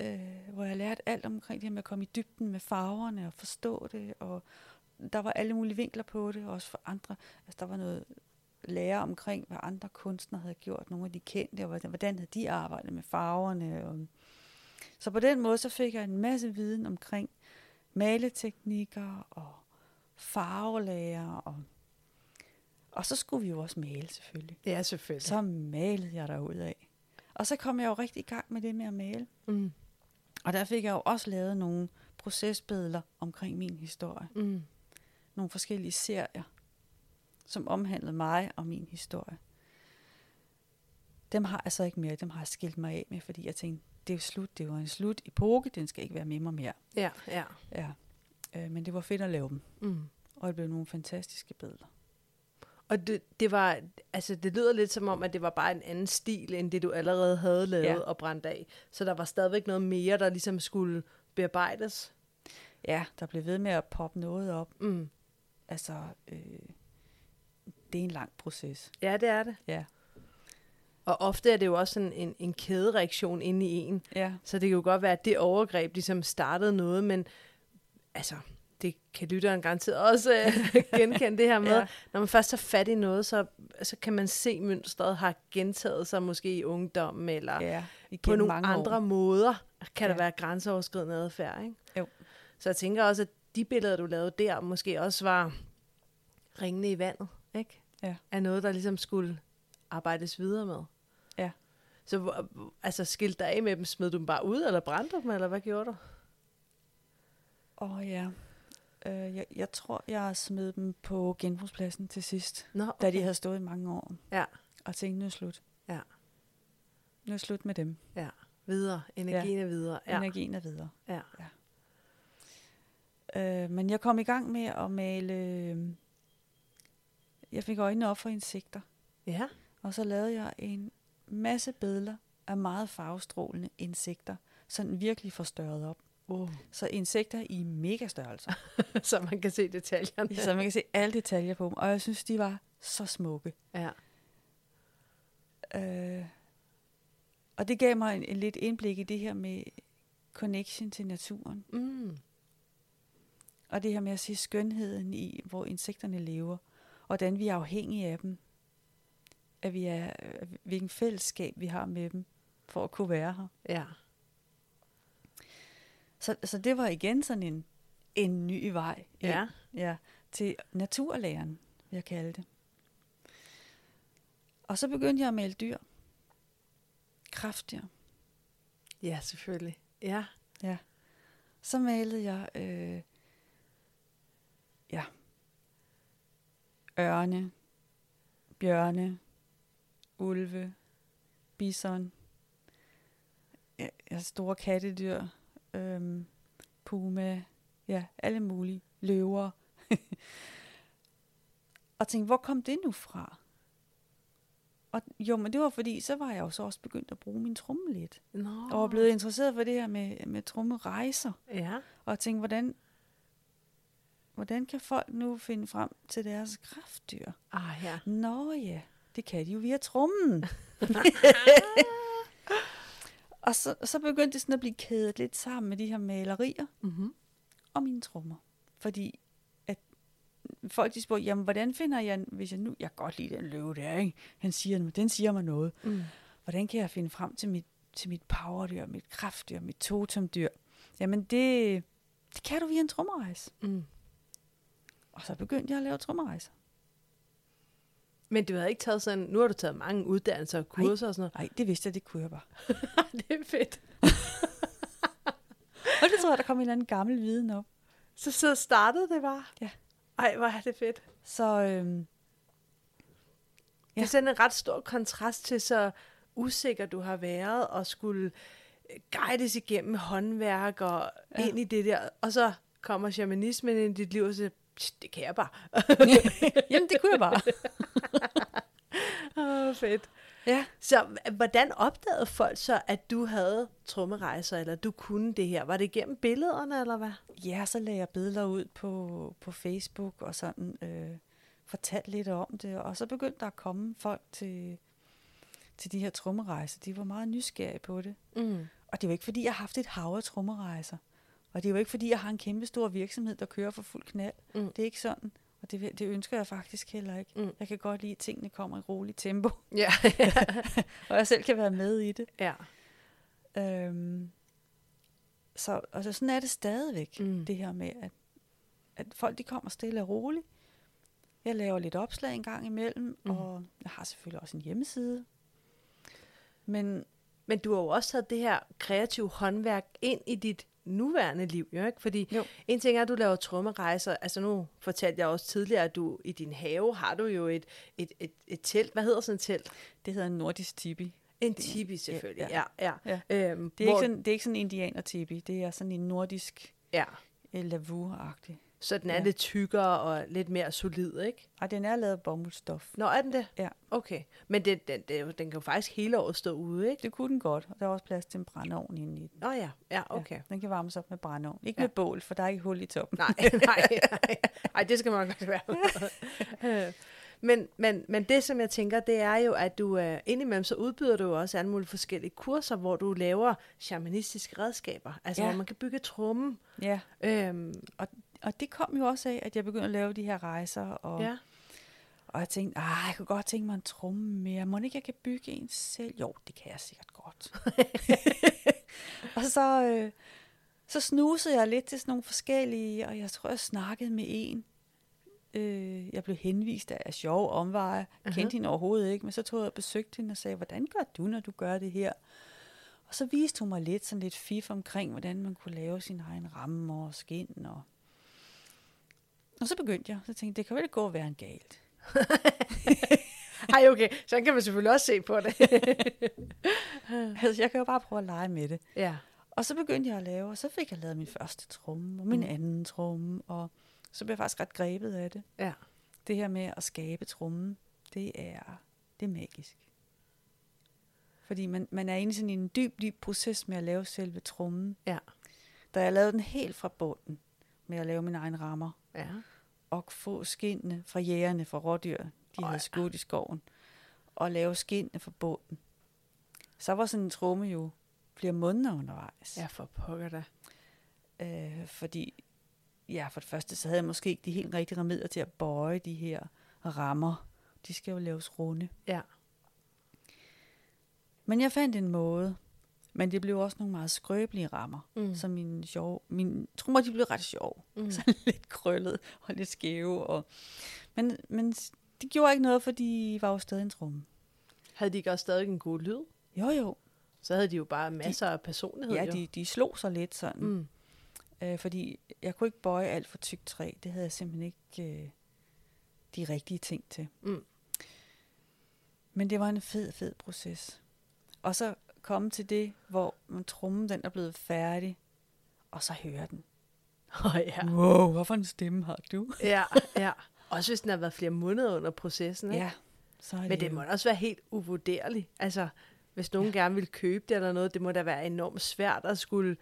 øh, hvor jeg lærte alt omkring det her med at komme i dybden med farverne og forstå det. Og der var alle mulige vinkler på det, også for andre. Altså, der var noget lære omkring, hvad andre kunstnere havde gjort, nogle af de kendte, og hvordan, hvordan havde de arbejdet med farverne. Og, så på den måde, så fik jeg en masse viden omkring maleteknikker og farvelærer. Og, og så skulle vi jo også male selvfølgelig. Ja, selvfølgelig. Så malede jeg derud af. Og så kom jeg jo rigtig i gang med det med at male. Mm. Og der fik jeg jo også lavet nogle procesbilleder omkring min historie. Mm. Nogle forskellige serier, som omhandlede mig og min historie. Dem har jeg så ikke mere. Dem har jeg skilt mig af med, fordi jeg tænkte, det er jo slut. Det var en slut epoke. Den skal ikke være med mig mere. Ja, ja. Ja. Øh, men det var fedt at lave dem. Mm. Og det blev nogle fantastiske billeder. Og det, det var, altså det lyder lidt som om, at det var bare en anden stil, end det du allerede havde lavet ja. Og brændt af. Så der var stadigvæk noget mere, der ligesom skulle bearbejdes. Ja, der blev ved med at poppe noget op. Mm. Altså, øh, det er en lang proces. Ja, det er det. Ja. Og ofte er det jo også sådan en, en kædereaktion inde i en. Ja. Så det kan jo godt være, at det overgreb ligesom startede noget, men altså, det kan lytteren garanteret også øh, [LAUGHS] genkende det her med. Ja. Når man først har fat i noget, så, så kan man se, at mønstret har gentaget sig måske i ungdommen, eller Ja, på nogle mange andre år. måder kan der Ja. være grænseoverskridende adfærd. Ikke? Jo. Så jeg tænker også, at de billeder, du lavede der, måske også var ringende i vandet, ikke? Ja. Er noget, der ligesom skulle arbejdes videre med. Ja. Så altså, skilte dig af med dem, smed du dem bare ud, eller brændte dem, eller hvad gjorde du? Åh oh, ja. Øh, jeg, jeg tror, jeg smed dem på genbrugspladsen til sidst, Nå, da de havde stået i mange år. Ja, Og tænkte, nu er slut. ja, Nu er slut med dem. ja. Videre. Energien er videre. Ja. Ja. Energien er videre. ja. Øh, men jeg kom i gang med at male... øh, Jeg fik øjnene op for insekter. Ja. Og så lavede jeg en masse billeder af meget farvestrålende insekter, sådan virkelig forstørret op. Uh. Så insekter i mega størrelser. [LAUGHS] så man kan se detaljerne. så man kan se alle detaljer på dem, og jeg synes, de var så smukke. Ja. Øh, og det gav mig en, en lidt indblik i det her med connection til naturen. Mm. Og det her med at se skønheden i, hvor insekterne lever, og hvordan vi er afhængige af dem. At vi er, hvilken fællesskab vi har med dem, for at kunne være her. Ja. Så, så det var igen sådan en, en ny vej ind, Ja. ja, til naturlæren, vil jeg kalde det. Og så begyndte jeg at male dyr. Kraftdyr. Ja, selvfølgelig. Ja. Ja. Så malede jeg, øh, ja, ørne, bjørne, ulve, bison, ja, store kattedyr, øhm, puma, ja, alle mulige, løver. [LAUGHS] og tænkte, hvor kom det nu fra? Og jo, men det var fordi, så var jeg jo så også begyndt at bruge min tromme lidt. Nå. Og var blevet interesseret for det her med, med trommerejser. Ja. Og tænkte, hvordan, hvordan kan folk nu finde frem til deres kraftdyr? Ah, ja. Nå ja, det kan de jo via trommen. [LAUGHS] [LAUGHS] og så, så begyndte det sådan at blive kædet lidt sammen med de her malerier Mm-hmm. og mine trommer. Fordi at folk de spurgte, jamen hvordan finder jeg, hvis jeg nu, jeg kan godt lide den løve der, ikke? Han siger, den siger mig noget. Mm. Hvordan kan jeg finde frem til mit, til mit powerdyr, mit kraftdyr, mit totemdyr? Jamen det, det kan du via en trommerejse. Mm. Og så begyndte jeg at lave trommerejser. Men du havde ikke taget sådan, nu har du taget mange uddannelser og kurser og sådan Nej, det vidste jeg, det kunne jeg bare. noget. [LAUGHS] det er fedt. [LAUGHS] Og det tror jeg, der kom en eller anden gammel viden op. Så, så startede det bare. Ja. Ej, hvor er det fedt. Så øhm, Ja. Det er sådan en ret stor kontrast til så usikker du har været og skulle øh, guides igennem håndværk og ja. ind i det der. Og så kommer shamanismen ind i dit liv og siger, "Pst, det kan jeg bare. [LAUGHS] jamen, det kunne jeg bare. [LAUGHS] Åh, fedt. ja. Så hvordan opdagede folk så, at du havde trommerejser, eller du kunne det her? Var det gennem billederne, eller hvad? ja, så lagde jeg billeder ud på, på Facebook og sådan øh, fortalte lidt om det. Og så begyndte der at komme folk til, til de her trommerejser. De var meget nysgerrige på det. Mm. Og det jo ikke, fordi jeg har haft et hav af trommerejser. Og det er jo ikke, fordi jeg har en kæmpe stor virksomhed, der kører for fuld knald. Mm. Det er ikke sådan. Og det, det ønsker jeg faktisk heller ikke. Mm. Jeg kan godt lide, at tingene kommer i roligt tempo. Ja. [LAUGHS] og jeg selv kan være med i det. ja. Øhm, så altså, sådan er det stadigvæk, Mm. det her med, at, at folk de kommer stille og roligt. Jeg laver lidt opslag en gang imellem, mm. og jeg har selvfølgelig også en hjemmeside. Men Men du har jo også taget det her kreative håndværk ind i dit nuværende liv, jo ikke? Fordi Jo. en ting er, at du laver trommerejser. Altså nu fortalte jeg også tidligere, at du i din have har du jo et, et, et, et telt. Hvad hedder sådan et telt? det hedder en nordisk tipi. En tipi selvfølgelig, ja. ja, ja, ja. Øhm, Det er, hvor- ikke sådan, det er ikke sådan en indianer tipi, det er sådan en nordisk Ja, eh, lavur-agtig. Så den er Ja. lidt tykkere og lidt mere solid, ikke? Og den er lavet af bomuldstof. Nå, er den det? Ja, Okay. Men den, den, den, den kan jo faktisk hele året stå ude, ikke? det kunne den godt. Og der er også plads til en brændeovn inde i den. Nå ja, ja, okay. Ja, den kan varmes op med brændeovn. Ikke Ja. med bål, for der er ikke hul i toppen. Nej, nej, nej. Ej, det skal man godt være. Øh, [LAUGHS] men, men, men det, som jeg tænker, det er jo, at du uh, indimellem, så udbyder du jo også alle mulige forskellige kurser, hvor du laver shamanistiske redskaber. Altså, Ja. hvor man kan bygge trummen. Ja, Øhm, og, og det kom jo også af, at jeg begyndte at lave de her rejser. Og, ja. og jeg tænkte, ah, jeg kunne godt tænke mig en tromme mere. Må ikke, jeg kan bygge en selv? Jo, det kan jeg sikkert godt. [LAUGHS] og så, øh, så snusede jeg lidt til sådan nogle forskellige, og jeg tror, jeg snakkede med en. Øh, jeg blev henvist af, sjove omveje. Jeg kendte hende overhovedet ikke, men så tog jeg og besøgte hende og sagde, hvordan gør du, når du gør det her? Og så viste hun mig lidt sådan lidt fif omkring, hvordan man kunne lave sin egen ramme og skin. Og, og så begyndte jeg. Så tænkte jeg, det kan vel gå at være en galt. [LAUGHS] Ej, okay. Så kan man selvfølgelig også se på det. [LAUGHS] Altså, jeg kan jo bare prøve at lege med det. ja. Og så begyndte jeg at lave, og så fik jeg lavet min første tromme, og min mm. anden tromme, og så blev jeg faktisk ret grebet af det. Ja. Det her med at skabe trommen, det er, det er magisk. Fordi man, man er inde i sådan en dyb, dyb proces med at lave selve trummen. Ja. Da jeg lavede den helt fra bunden med at lave mine egne rammer, Ja. og få skindene fra jægerne, fra rådyr, de havde skudt i skoven, og lave skindene fra bunden. Så var sådan en tromme jo flere måneder undervejs. Ja, for pokker da. Øh, fordi, ja, for det første, så havde jeg måske ikke de helt rigtige remedier til at bøje de her rammer. De skal jo laves runde. Ja. Men jeg fandt en måde. Men det blev også nogle meget skrøbelige rammer. Mm. Så mine, sjove, mine trommer, de blev ret sjove. Mm. [LAUGHS] Så lidt krøllet og lidt skæve. Og, men, men det gjorde ikke noget, for de var jo stadig en tromme. Havde de ikke også stadig en god lyd? Jo, jo. Så havde de jo bare masser af personlighed. Ja, jo. de, de slog sig lidt sådan. Mm. Øh, fordi jeg kunne ikke bøje alt for tykt træ. Det havde jeg simpelthen ikke øh, de rigtige ting til. Mm. Men det var en fed, fed proces. Og så komme til det, hvor man trummen den er blevet færdig, og så høre den. Oh, ja. Wow, hvorfor en stemme har du? ja, ja. Også hvis den har været flere måneder under processen. Ikke? Ja, så er Men det jo- må da også være helt uvurderligt. Altså, hvis nogen ja. gerne vil købe det eller noget, det må da være enormt svært at skulle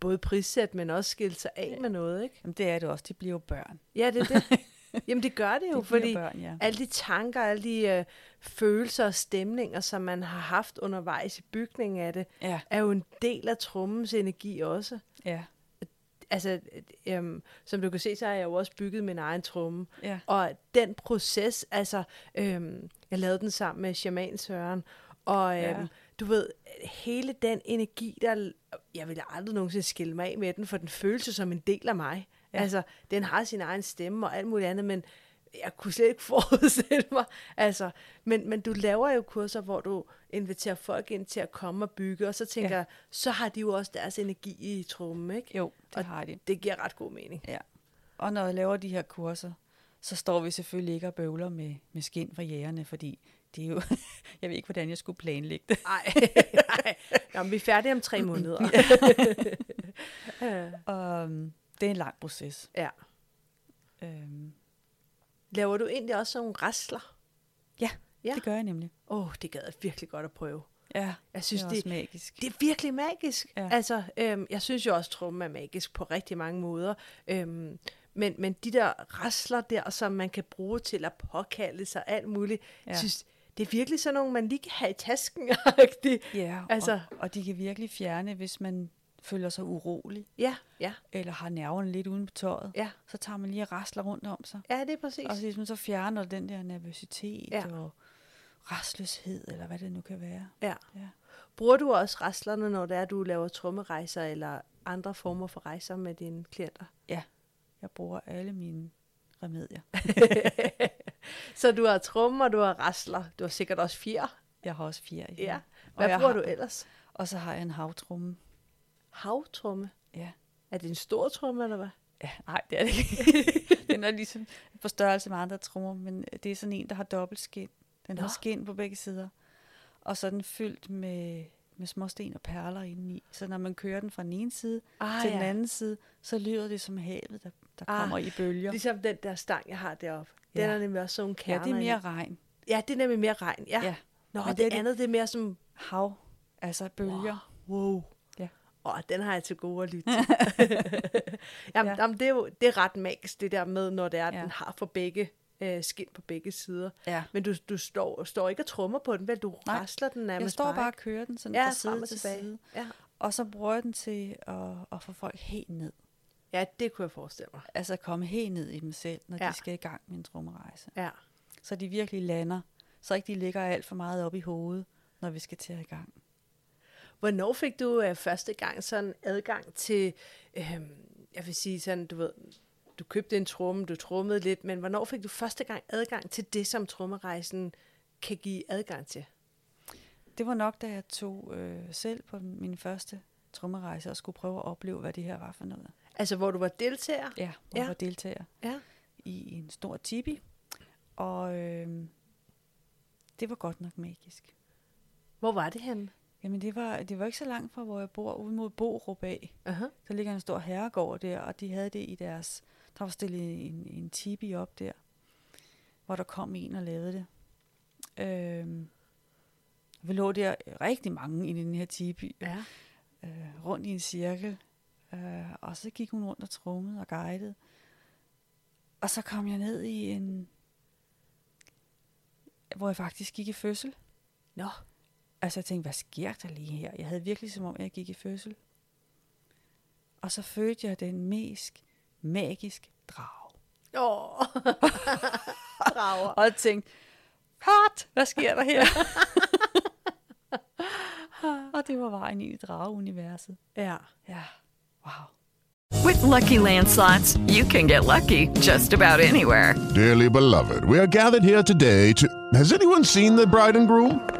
både prissætte, men også skille sig af med noget, ikke? Jamen, det er det også. De bliver jo børn. Ja, det er det. [LAUGHS] Jamen, det gør det jo, Det fordi børn, ja. alle de tanker, alle de øh, følelser og stemninger, som man har haft undervejs i bygningen af det, Ja. er jo en del af trummens energi også. Ja. Altså, øhm, som du kan se, så har jeg jo også bygget min egen tromme. Ja. Og den proces, altså, øhm, jeg lavede den sammen med Shaman Søren, og øhm, Ja. du ved, hele den energi, der, jeg ville aldrig nogensinde skille mig af med den, for den føles jo som en del af mig. Ja. Altså, den har sin egen stemme og alt muligt andet, men jeg kunne slet ikke [LAUGHS] forestille mig. Altså, men, men du laver jo kurser, hvor du inviterer folk ind til at komme og bygge, og så tænker Ja. jeg, så har de jo også deres energi i trummen, ikke? Jo, det og har de. Det giver ret god mening. Ja. Og når jeg laver de her kurser, så står vi selvfølgelig ikke og bøvler med, med skin fra jægerne, fordi det er jo, [LAUGHS] jeg ved ikke, hvordan jeg skulle planlægge det. Nej, nej. Vi er færdige om tre [LAUGHS] måneder. Og øhm, det er en lang proces. ja. Øhm, Laver du egentlig også sådan nogle rasler? ja, Ja. det gør jeg nemlig. Åh, oh, det gad jeg virkelig godt at prøve. Ja, Jeg synes, det er det, magisk. det er virkelig magisk. Ja. Altså, øhm, jeg synes jo også, at trummen er magisk på rigtig mange måder. Øhm, men, men de der rasler der, som man kan bruge til at påkalde sig alt muligt, ja. jeg synes, det er virkelig sådan nogle, man lige kan have i tasken. Ja, altså, og, og de kan virkelig fjerne, hvis man føler sig urolig, ja, ja, eller har nerverne lidt uden på tøjet. ja. Så tager man lige og rasler rundt om sig. Ja, det er præcis. Og så, ligesom, så fjerner den der nervøsitet Ja. ja. og restløshed, eller hvad det nu kan være. Ja. Ja. Bruger du også raslerne, når det er, du laver trommerejser eller andre former for rejser med dine klienter? ja, jeg bruger alle mine remedier. [LAUGHS] Så du har trommer, du har rasler, du har sikkert også fjer. Jeg har også fire. Ja. Og Hvad jeg bruger har, du ellers? Og så har jeg en havtrumme. Havtrumme. Ja. Er det en stor tromme, eller hvad? Ja, nej, det er det ikke. [LAUGHS] den er ligesom på størrelse med andre trommer, men det er sådan en, der har dobbelt skin. Den Nå. har skin på begge sider. Og så er den fyldt med, med små sten og perler indeni. Så når man kører den fra den ene side Ah, til den ja. anden side, så lyder det som havet, der, der Ah, kommer i bølger. Ligesom den der stang, jeg har deroppe. Den Ja. er nemlig også sådan nogle Ja, kerner. det er mere regn. Ja, det er nemlig mere regn. Ja. Ja. Nå, Men det, det det det- andet, det er mere som... Hav, altså bølger. Wow. Ja. Åh, den har jeg til gode at lytte til. [LAUGHS] jamen, ja. Ja. jamen, det er jo det er ret magisk, det der med, når det er, at Ja. den har for begge øh, skin på begge sider. Ja. Men du, du står, står ikke og trummer på den, vel? Du Nej, rasler den nærmest Jeg står bare og kører den sådan ja, fra side til tilbage. side. Ja. Og så bruger jeg den til at, at få folk helt ned. ja, det kunne jeg forestille mig. Altså komme helt ned i dem selv, når Ja. de skal i gang med en trommerejse. Ja. Så de virkelig lander. Så ikke de ligger alt for meget op i hovedet, når vi skal til at i gang. Hvornår fik du øh, første gang sådan adgang til, øh, jeg vil sige sådan, du ved, du købte en tromme, du trummede lidt, men hvornår fik du første gang adgang til det, som trommerejsen kan give adgang til? Det var nok, da jeg tog øh, selv på min første trommerejse og skulle prøve at opleve, hvad det her var for noget. Altså, hvor du var deltager? Ja, hvor Ja. jeg var deltager Ja. i en stor tipi. Og øh, det var godt nok magisk. Hvor var det henne? Jamen, det var, det var ikke så langt fra, hvor jeg bor, ude mod Borup af. Uh-huh. Der ligger en stor herregård der, og de havde det i deres... Der var stillet en, en tipi op der, hvor der kom en og lavede det. Øhm, Vi lå der rigtig mange i den her tipi, Ja. øh, rundt i en cirkel. Øh, og så gik hun rundt og trummede og guidede. Og så kom jeg ned i en... Hvor jeg faktisk gik i fødsel. Nå. Altså jeg tænkte, hvad sker der lige her? Jeg havde virkelig som om, jeg gik i fødsel. Og så fødte jeg den mest magisk drag. Åh. Drager. [LAUGHS] Og jeg tænkte, hot, hvad sker der her? [LAUGHS] og det var vejen ind i drageuniverset. Ja. Ja, wow. With Lucky Land slots, you can get lucky just about anywhere. Dearly beloved, we are gathered here today to. Has anyone seen the bride and groom?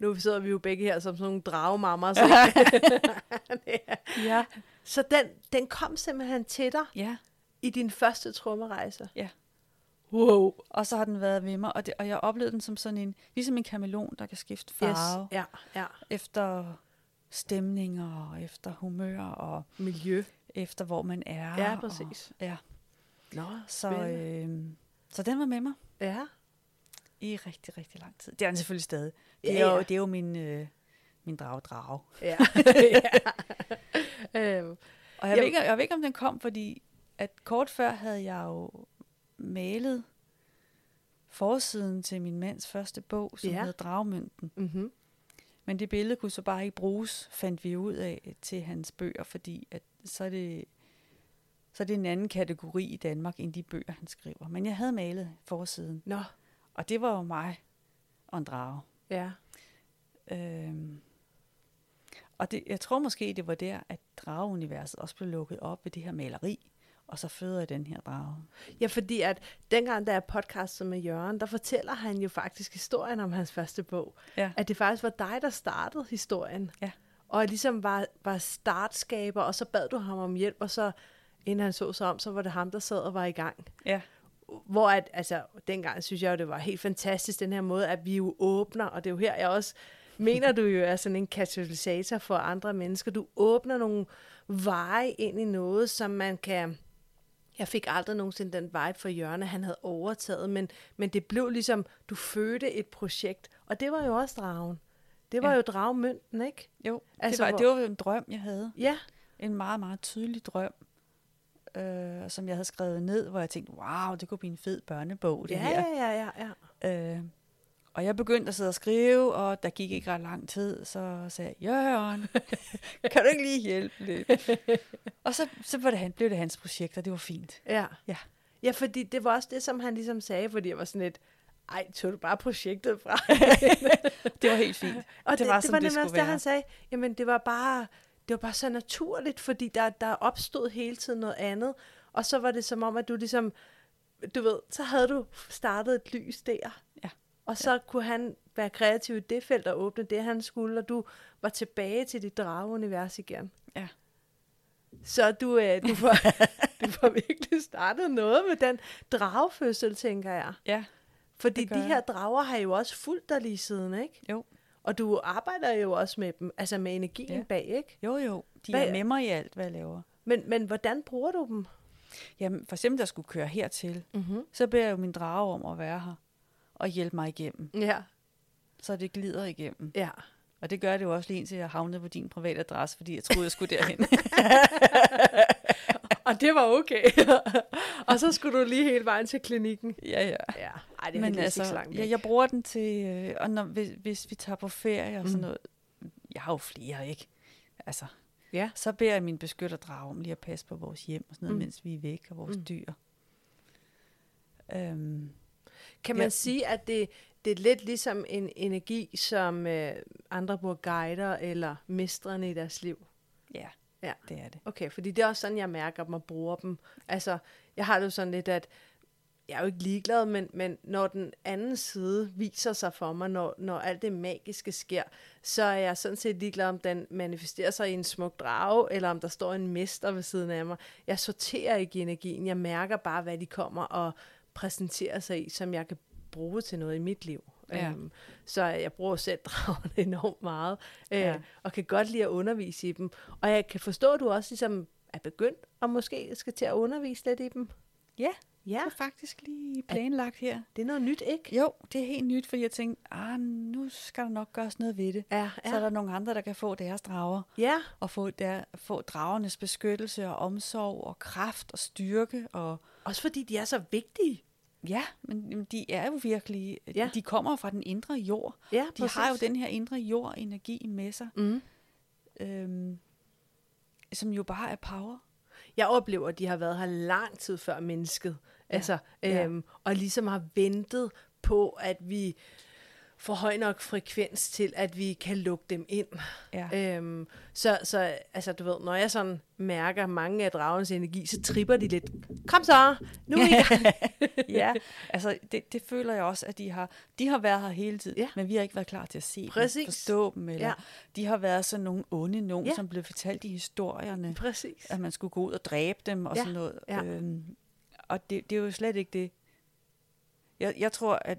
nu sidder vi jo begge her som sådan nogle dragemammer. Så, [LAUGHS] [LAUGHS] ja. Ja. så den, den kom simpelthen til dig Ja, i din første trommerejse. ja. Wow. Og så har den været ved mig, og, det, og jeg oplevede den som sådan en, ligesom en kameleon, der kan skifte farve. Yes. Ja, ja. Efter stemninger, og efter humør, og Miljø. efter hvor man er. Ja, præcis. Og, ja, Nå, så, øh, så den var med mig ja. i rigtig, rigtig lang tid. Det er den selvfølgelig stadig. Det Ja, er jo, ja. det er jo min, øh, min drag-drag. Ja. [LAUGHS] ja. øhm, Og jeg, Jo. ved ikke, jeg ved ikke, om den kom, fordi at kort før havde jeg jo malet forsiden til min mands første bog, som Ja. ja. hedder Dragmønten. mm-hmm. Men det billede kunne så bare ikke bruges, fandt vi ud af, til hans bøger, fordi at så er det så er det en anden kategori i Danmark, end de bøger, han skriver. Men jeg havde malet forsiden, Nå, og det var jo mig og en drage. Ja. Øhm, og det, jeg tror måske, det var der, at drageuniverset også blev lukket op ved det her maleri, og så føder jeg den her drage. Ja, fordi at dengang, da jeg podcastede med Jørgen, der fortæller han jo faktisk historien om hans første bog. Ja. At det faktisk var dig, der startede historien. Ja. Og ligesom var, var startskaber, og så bad du ham om hjælp, og så inden han så sig om, så var det ham, der sad og var i gang. Ja. Hvor at, altså, dengang synes jeg jo, det var helt fantastisk, den her måde, at vi jo åbner, og det er jo her, jeg også mener, du jo er sådan en katalysator for andre mennesker. Du åbner nogle veje ind i noget, som man kan... Jeg fik aldrig nogensinde den vibe for Jørgen, han havde overtaget, men, men det blev ligesom, du fødte et projekt, og det var jo også dragen. Det var ja. Jo dragmønten, ikke? Jo, Altså, det, var, hvor- det var jo en drøm, jeg havde. Ja, En meget, meget tydelig drøm, øh, som jeg havde skrevet ned, hvor jeg tænkte, wow, det kunne blive en fed børnebog, det ja, her. ja, ja, ja, ja. Øh, og jeg begyndte at sidde og skrive, og der gik ikke ret lang tid, så sagde jeg, Jørgen, [LAUGHS] kan du ikke lige hjælpe lidt? [LAUGHS] og så, så var det, han, blev det hans projekt, og det var fint. Ja. Ja. Ja, fordi det var også det, som han ligesom sagde, fordi jeg var sådan lidt, ej, tog du bare projektet fra? [LAUGHS] Det var helt fint. Og det, det, var, det som var det skulle også det, være. han sagde. Jamen, det var bare, det var bare så naturligt, fordi der, der opstod hele tiden noget andet. Og så var det som om, at du ligesom, du ved, så havde du startet et lys der. Ja. Og så ja. kunne han være kreativ i det felt og åbne det, han skulle, og du var tilbage til dit drageunivers igen. Ja. Så du, øh, du, får, [LAUGHS] du får virkelig startet noget med den dragefødsel, tænker jeg. Ja, Fordi de her drager har jo også fulgt dig lige siden, ikke? jo. Og du arbejder jo også med dem, altså med energien ja. Bag, ikke? Jo, jo. De Hvad- er med mig i alt, hvad jeg laver. Men, men hvordan bruger du dem? Jamen, for eksempel, der skulle køre hertil, Mm-hmm. så beder jeg jo min drage om at være her og hjælpe mig igennem, Ja, så det glider igennem. ja. Og det gør det jo også lige indtil jeg havnede på din private adresse, fordi jeg troede, jeg skulle derhen. [LAUGHS] Og det var okay. [LAUGHS] og så skulle du lige hele vejen til klinikken. ja, ja. Ja, Ej, det er Men altså, ikke så langt jeg, væk. jeg bruger den til, øh, og når, hvis, hvis vi tager på ferie og sådan Mm. noget, jeg har jo flere, ikke? Altså, Ja. Så beder jeg min beskytterdrage om lige at passe på vores hjem og sådan noget, Mm. mens vi er væk og vores mm. dyr. Øhm, Kan man Ja. sige, at det, det er lidt ligesom en energi, som øh, andre bruger guider eller mestrene i deres liv? ja, Ja. det er det. Okay, fordi det er også sådan, jeg mærker dem og bruger dem. Altså, jeg har det jo sådan lidt, at jeg er jo ikke ligeglad, men, men når den anden side viser sig for mig, når, når alt det magiske sker, så er jeg sådan set ligeglad, om den manifesterer sig i en smuk drage, eller om der står en mester ved siden af mig. Jeg sorterer ikke i energien. Jeg mærker bare, hvad de kommer og præsenterer sig i, som jeg kan bruge til noget i mit liv. Ja. Øhm, så jeg bruger selv [LAUGHS] dragerne enormt meget, øh, Ja. og kan godt lide at undervise i dem. Og jeg kan forstå, at du også ligesom er begyndt, og måske skal til at undervise lidt i dem. Ja, Ja, det er faktisk lige planlagt her. det er noget nyt, ikke? Jo, det er helt nyt, fordi jeg tænkte, ah, nu skal der nok gøres noget ved det. Ja, Så er der nogle andre, der kan få deres drager, Ja, og få, der, få dragernes beskyttelse og omsorg og kraft og styrke. Og, også fordi de er så vigtige. Ja, men de er jo virkelig, Ja. ja. de kommer fra den indre jord. Ja, De har jo den her indre jord-energi med sig, Mm. øhm, som jo bare er power. Jeg oplever, at de har været her lang tid før mennesket. Ja. Altså, Ja. øhm, og ligesom har ventet på, at vi får høj nok frekvens til, at vi kan lukke dem ind. Ja. Øhm, så, så altså, du ved, når jeg sådan mærker mange af dragens energi, så tripper de lidt. Kom så, nu er gang. [LAUGHS] ja, altså det, det føler jeg også, at de har, de har været her hele tiden, Ja. men vi har ikke været klar til at se Præcis. dem, forstå dem, eller Ja. de har været sådan nogle onde nogen, ja. som blev fortalt i historierne, Præcis. at man skulle gå ud og dræbe dem og Ja. sådan noget. Ja. Øhm, og det, det er jo slet ikke det. Jeg, jeg tror, at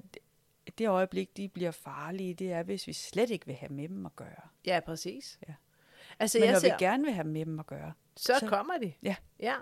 det øjeblik, de bliver farlige, det er, hvis vi slet ikke vil have med dem at gøre. Ja, præcis. Ja. Altså, Men jeg når ser, vi gerne vil have med dem at gøre, så, så- kommer de. ja, Ja,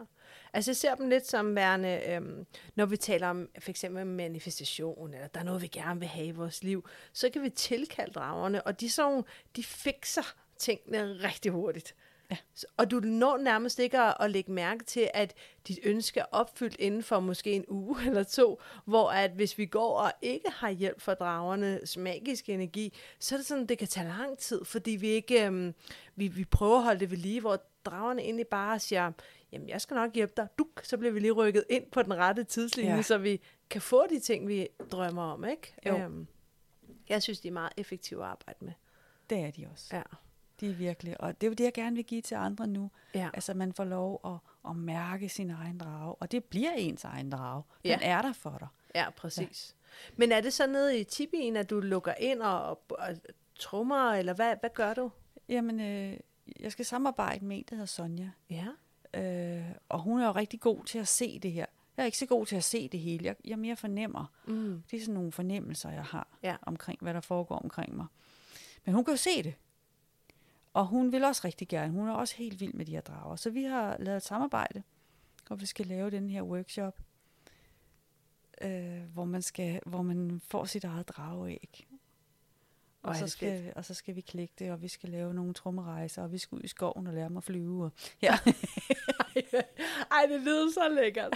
altså jeg ser dem lidt som værende, øhm, når vi taler om for eksempel manifestation, eller der er noget, vi gerne vil have i vores liv, så kan vi tilkalde dragerne, og de, nogle- de fikser tingene rigtig hurtigt. Ja. Og du når nærmest ikke at, at lægge mærke til, at dit ønske er opfyldt inden for måske en uge [LAUGHS] eller to, hvor at hvis vi går og ikke har hjælp fra dragernes magiske energi, så er det sådan, det kan tage lang tid, fordi vi ikke øhm, vi, vi prøver at holde det ved lige, hvor dragerne egentlig bare siger, jamen jeg skal nok hjælpe dig, duk, så bliver vi lige rykket ind på den rette tidslinje. Ja. så vi kan få de ting, vi drømmer om, ikke? Jo. Øhm, jeg synes, de er meget effektive at arbejde med. det er de også. Ja. De er virkelig, og det er jo det, jeg gerne vil give til andre nu. Ja. Altså, man får lov at, at mærke sin egen drage, og det bliver ens egen drage. Den Ja. er der for dig. Ja, præcis. Ja. Men er det så nede i tibien, at du lukker ind og, og, og trummer, eller hvad, hvad gør du? Jamen, øh, jeg skal samarbejde med en, der hedder Sonja, Ja. øh, og hun er jo rigtig god til at se det her. Jeg er ikke så god til at se det hele. Jeg, jeg mere fornemmer. Mm. Det er sådan nogle fornemmelser, jeg har Ja. omkring, hvad der foregår omkring mig. Men hun kan jo se det. Og hun vil også rigtig gerne. Hun er også helt vild med de her drager. Så vi har lavet et samarbejde, og vi skal lave den her workshop, øh, hvor, man skal, hvor man får sit eget drageæg. Og er så, skal, og så skal vi klikke det, og vi skal lave nogle trommerejser, og vi skal ud i skoven og lære mig at flyve. Og, ja. [LAUGHS] Ej, det lyder så lækkert.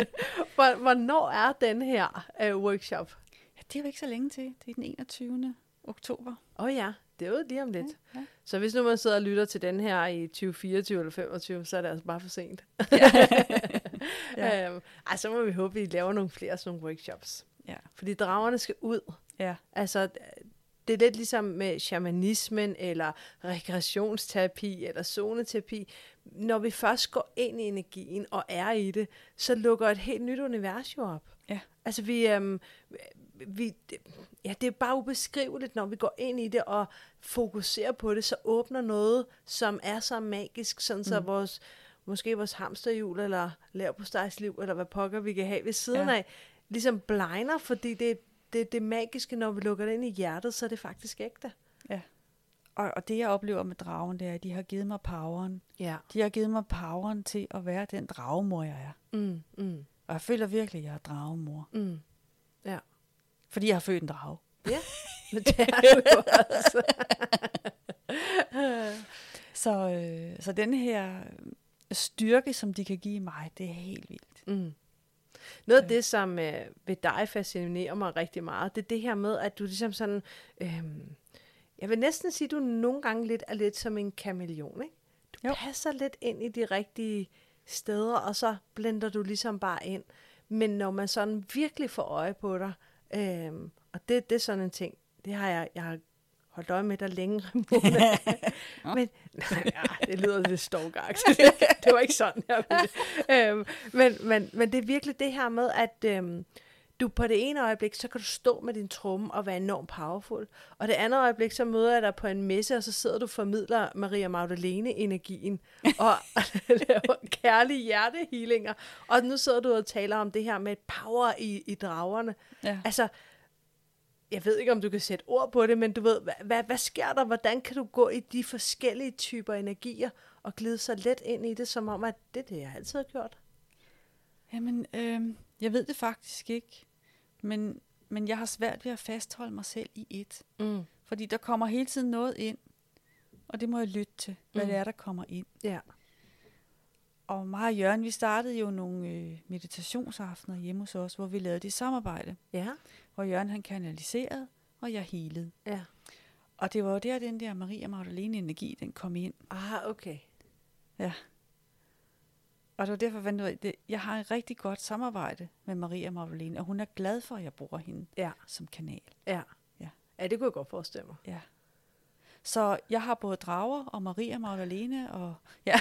[LAUGHS] Hvor- Hvornår er den her uh, workshop? ja, det er jo ikke så længe til. Det er den 21. oktober. Åh oh ja, det er jo lige om lidt. Ja, ja. Så hvis nu man sidder og lytter til den her i 2024 eller 2025, så er det altså bare for sent. Ja. [LAUGHS] øhm, ej, så må vi håbe, at vi laver nogle flere sådan nogle workshops. Ja. Fordi dragerne skal ud. Ja. Altså, det er lidt ligesom med shamanismen, eller rekreationsterapi, eller zoneterapi. Når vi først går ind i energien og er i det, så lukker et helt nyt univers jo op. Ja. Altså, vi, øhm, vi, ja, det er bare ubeskriveligt, når vi går ind i det og fokuserer på det, så åbner noget, som er så magisk, sådan så Mm. vores, måske vores hamsterhjul, eller lav på liv, eller hvad pokker vi kan have ved siden Ja. af, ligesom blegner, fordi det, det, det magiske, når vi lukker det ind i hjertet, så er det faktisk ægte. Ja. Og, og det, jeg oplever med dragen, det er, at de har givet mig poweren. Ja. De har givet mig poweren til at være den dragemor, jeg er. Mm, mm, Og jeg føler virkelig, at jeg er dragemor. mm. Ja. Fordi jeg har født en drage. Ja, [LAUGHS] men det er du jo også. [LAUGHS] Så, øh, så den her styrke, som de kan give mig, det er helt vildt. Mm. Noget af det, som øh, ved dig fascinerer mig rigtig meget, det er det her med, at du ligesom sådan, øh, jeg vil næsten sige, at du nogle gange lidt er lidt som en kameleon, ikke? du jo. passer lidt ind i de rigtige steder, og så blender du ligesom bare ind. Men når man sådan virkelig får øje på dig, øhm, og det, det er sådan en ting, det har jeg, jeg har holdt øje med dig længe, Ramona. [LAUGHS] men, ja, det lyder lidt stovgagt. [LAUGHS] det var ikke sådan, jeg ville. [LAUGHS] Øhm, men, men, men det er virkelig det her med, at øhm, du på det ene øjeblik, så kan du stå med din tromme og være enormt powerful. Og det andet øjeblik, så møder jeg dig på en messe, og så sidder du og formidler Maria Magdalene-energien og [LAUGHS] laver kærlige hjertehealinger. Og nu sidder du og taler om det her med power i, i dragerne. Ja. Altså, jeg ved ikke, om du kan sætte ord på det, men du ved, hvad, hvad, hvad sker der? Hvordan kan du gå i de forskellige typer energier og glide så let ind i det, som om, at det er det, jeg altid har gjort? Jamen, øh, jeg ved det faktisk ikke, men, men jeg har svært ved at fastholde mig selv i et. Mm. Fordi der kommer hele tiden noget ind, og det må jeg lytte til, hvad mm. det er, der kommer ind. Ja. Og mig og Jørgen, vi startede jo nogle øh, meditationsaftener hjemme hos os, hvor vi lavede det samarbejde. Ja. Hvor Jørgen han kanaliserede, og jeg helede. Ja. Og det var jo der, den der Maria Magdalene energi, den kom ind. Ah, okay. Ja. Og det var derfor, fandt jeg, det, jeg har et rigtig godt samarbejde med Maria Magdalene, og hun er glad for, at jeg bruger hende ja. som kanal. Ja. ja. Ja, det kunne jeg godt forestille mig. Ja. Så jeg har både drager og Maria Magdalene, og ja.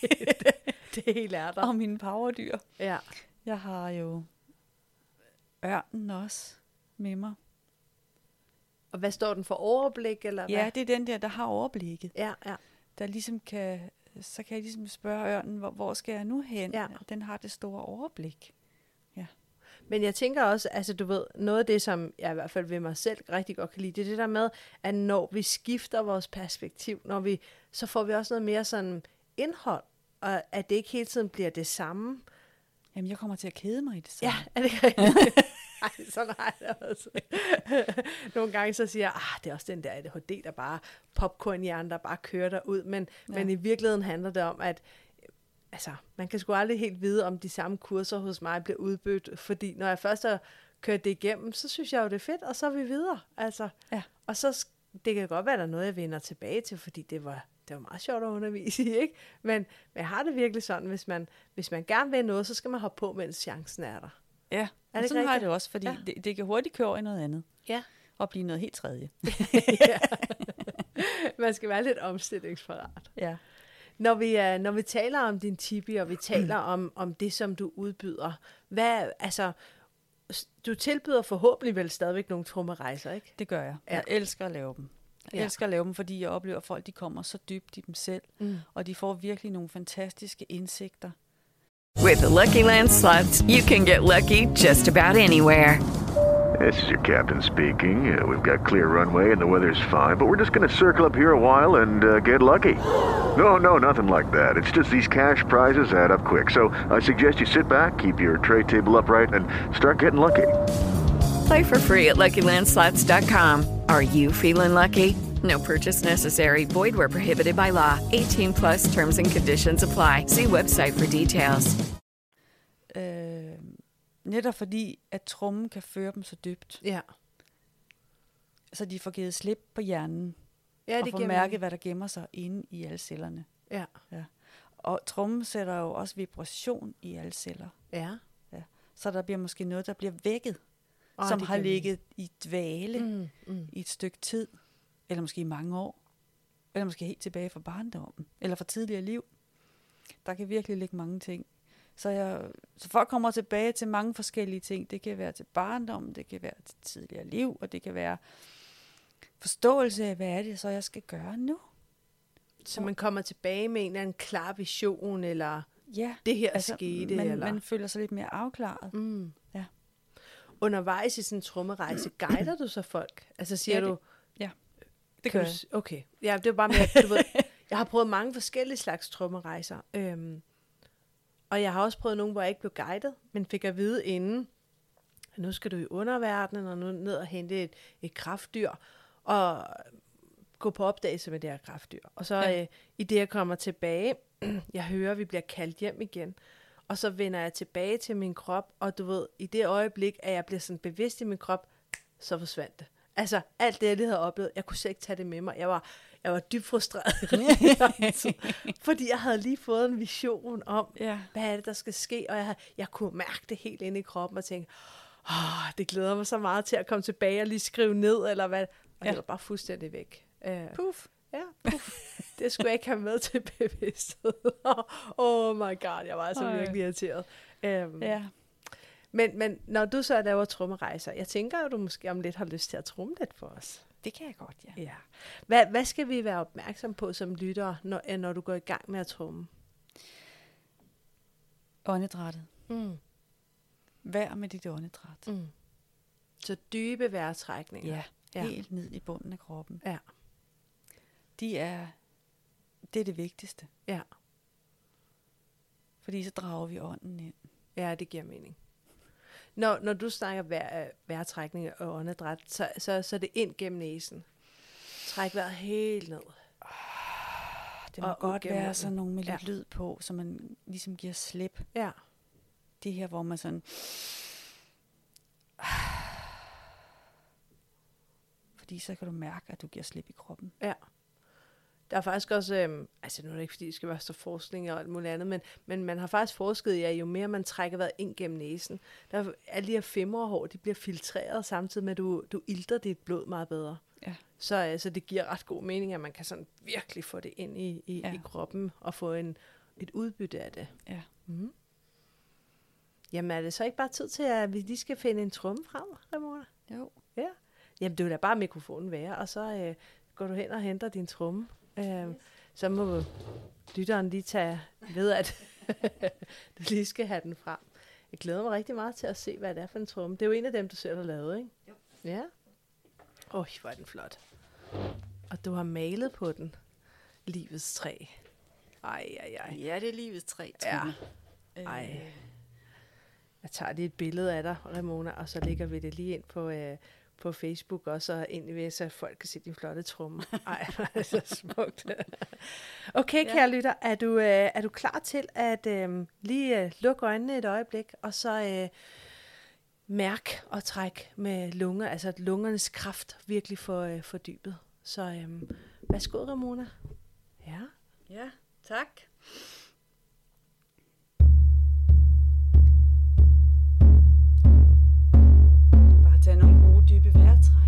det, [LAUGHS] [LAUGHS] det hele er der. Og mine powerdyr. Ja. Jeg har jo ørnen også med mig. Og hvad står den for overblik? Eller ja, hvad? det er den der, der har overblikket. Ja, ja. Der ligesom kan, så kan jeg ligesom spørge ørnen, hvor, hvor skal jeg nu hen? Ja. Den har det store overblik. Ja. Men jeg tænker også, altså du ved, noget af det, som jeg i hvert fald ved mig selv rigtig godt kan lide, det er det der med, at når vi skifter vores perspektiv, når vi, så får vi også noget mere sådan indhold, og at det ikke hele tiden bliver det samme. Jamen, jeg kommer til at kede mig i det samme. Ja, er det rigtigt? [LAUGHS] [LAUGHS] Ej, sådan har jeg det også. Nogle gange så siger jeg, ah, det er også den der ADHD, der bare popcornhjerne, der bare kører der ud. Men, ja. men i virkeligheden handler det om, at altså, man kan sgu aldrig helt vide, om de samme kurser hos mig bliver udbyttet, fordi når jeg først har kørt det igennem, så synes jeg jo, det er fedt, og så er vi videre. Altså, ja. Og så det kan godt være, der er noget, jeg vender tilbage til, fordi det var, det var meget sjovt at undervise i, [LAUGHS] ikke? Men, men jeg har det virkelig sådan, hvis man, hvis man gerne vil noget, så skal man hoppe på, mens chancen er der. Ja, er det sådan har jeg det også, fordi ja. det, det kan hurtigt køre over i noget andet. Ja. Og blive noget helt tredje. [LAUGHS] [LAUGHS] ja. Man skal være lidt omstillingsparat. Ja. Når vi, uh, når vi taler om din tipi, og vi taler om, om det, som du udbyder, hvad, altså, du tilbyder forhåbentlig vel stadigvæk nogle trummerejser, ikke? Det gør jeg. Ja. Jeg elsker at lave dem. Jeg ja. elsker at lave dem, fordi jeg oplever, at folk de kommer så dybt i dem selv, mm. og de får virkelig nogle fantastiske indsigter. With the Lucky Land slots, you can get lucky just about anywhere. This is your captain speaking. Uh, we've got clear runway and the weather's fine, but we're just going to circle up here a while and uh, get lucky. No, no, nothing like that. It's just these cash prizes add up quick. So I suggest you sit back, keep your tray table upright, and start getting lucky. Play for free at LuckyLandSlots.com. Are you feeling lucky? No purchase necessary. Void where prohibited by law. 18 plus terms and conditions apply. See website for details. Øh, netop fordi, at trummen kan føre dem så dybt. Ja. Så de får givet slip på hjernen. Ja, og det får mærket, hvad der gemmer sig inde i alle cellerne. Ja. ja. Og trummen sætter jo også vibration i alle celler. Ja. ja. Så der bliver måske noget, der bliver vækket, oh, som har ligget i dvale mm, mm. i et stykke tid eller måske i mange år, eller måske helt tilbage fra barndommen, eller fra tidligere liv. Der kan virkelig ligge mange ting. Så, jeg, så folk kommer tilbage til mange forskellige ting. Det kan være til barndom, det kan være til tidligere liv, og det kan være forståelse af, hvad er det så, jeg skal gøre nu. Så man kommer tilbage med en eller anden klar vision, eller ja, det her altså, skete? Man, eller? man føler sig lidt mere afklaret. Mm. Ja. Undervejs i sådan en trummerejse, guider du så folk? Altså siger ja, det, du... Ja, det kan du, Okay. Ja, det er bare mere, du ved, [LAUGHS] jeg har prøvet mange forskellige slags trummerejser. Øhm, og jeg har også prøvet nogle, hvor jeg ikke blev guidet, men fik at vide inden, at nu skal du i underverdenen, og nu ned og hente et, et kraftdyr, og gå på opdagelse med det her kraftdyr. Og så ja. øh, i det, jeg kommer tilbage, [CLEARS THROAT] jeg hører, at vi bliver kaldt hjem igen, og så vender jeg tilbage til min krop, og du ved, i det øjeblik, at jeg bliver sådan bevidst i min krop, så forsvandt det. Altså, alt det, jeg lige havde oplevet, jeg kunne slet ikke tage det med mig. Jeg var, jeg var dybt frustreret. [LAUGHS] [LAUGHS] fordi jeg havde lige fået en vision om, Ja. hvad er det, der skal ske, og jeg, jeg kunne mærke det helt inde i kroppen, og tænke, åh, det glæder mig så meget til at komme tilbage og lige skrive ned, eller hvad, og Ja. det var bare fuldstændig væk. Uh, Puff. Ja, puff. det skulle jeg ikke have med til [LAUGHS] bevidsthed. oh my god, jeg var altså Ej. virkelig irriteret. Um, Ja. men, men når du så laver trommerejser, jeg tænker, at du måske om lidt har lyst til at tromme lidt for os. Det kan jeg godt, ja. Ja. Hvad, hvad skal vi være opmærksom på som lyttere, når, øh, når du går i gang med at tromme? Åndedrættet. Mm. Vær med dit åndedræt. Mm. Så dybe vejrtrækninger. Ja, Ja. helt ned i bunden af kroppen. Ja. De er, det er det vigtigste. Ja. Fordi så drager vi ånden ind. Ja, det giver mening. Når, når du snakker vejr, vejrtrækning og åndedræt, så, så, så er det ind gennem næsen. Træk vejret helt ned. Det må Og godt gennem være sådan nogle med lidt ja. lyd på, så man ligesom giver slip. Ja. Det her, hvor man sådan... [SIGHS] Fordi så kan du mærke, at du giver slip i kroppen. Ja. Der er faktisk også, øhm, altså nu er det ikke, fordi det skal være så forskning og alt muligt andet, men, men man har faktisk forsket i, at jo mere man trækker vejret ind gennem næsen, der er her femmerhår, de bliver filtreret samtidig med, at du, du ilter dit blod meget bedre. Ja. Så altså, det giver ret god mening, at man kan sådan virkelig få det ind i, i, ja. Ja. i kroppen og få en, et udbytte af det. Ja. Mm. Jamen er det så ikke bare tid til, at vi lige skal finde en tromme frem, Ramona? Jo. Ja. Jamen det vil da bare mikrofonen være, og så øh, går du hen og henter din tromme. Øh, så må lytteren lige tage ved, at [LAUGHS] du lige skal have den frem. Jeg glæder mig rigtig meget til at se, hvad det er for en tromme. Det er jo en af dem, du selv har lavet, ikke? Jo. Ja. Åh, hvor er den flot. Og du har malet på den. Livets træ. Ej, ej, ej. Ja, det er livets træ, Ja. Trine. Ej. Jeg tager lige et billede af dig, Ramona, og så lægger vi det lige ind på, øh, på Facebook også, og ind i så folk kan se din flotte tromme. Ej, hvor er så smukt. okay, Ja. kære lytter, er du, øh, er du klar til at øh, lige øh, lukke øjnene et øjeblik, og så øh, mærk og træk med lunger, altså at lungernes kraft virkelig får øh, fordybet. Så øh, værsgo, Ramona. Ja. Ja, tak. Bare tag nogle dybe vejrtræk.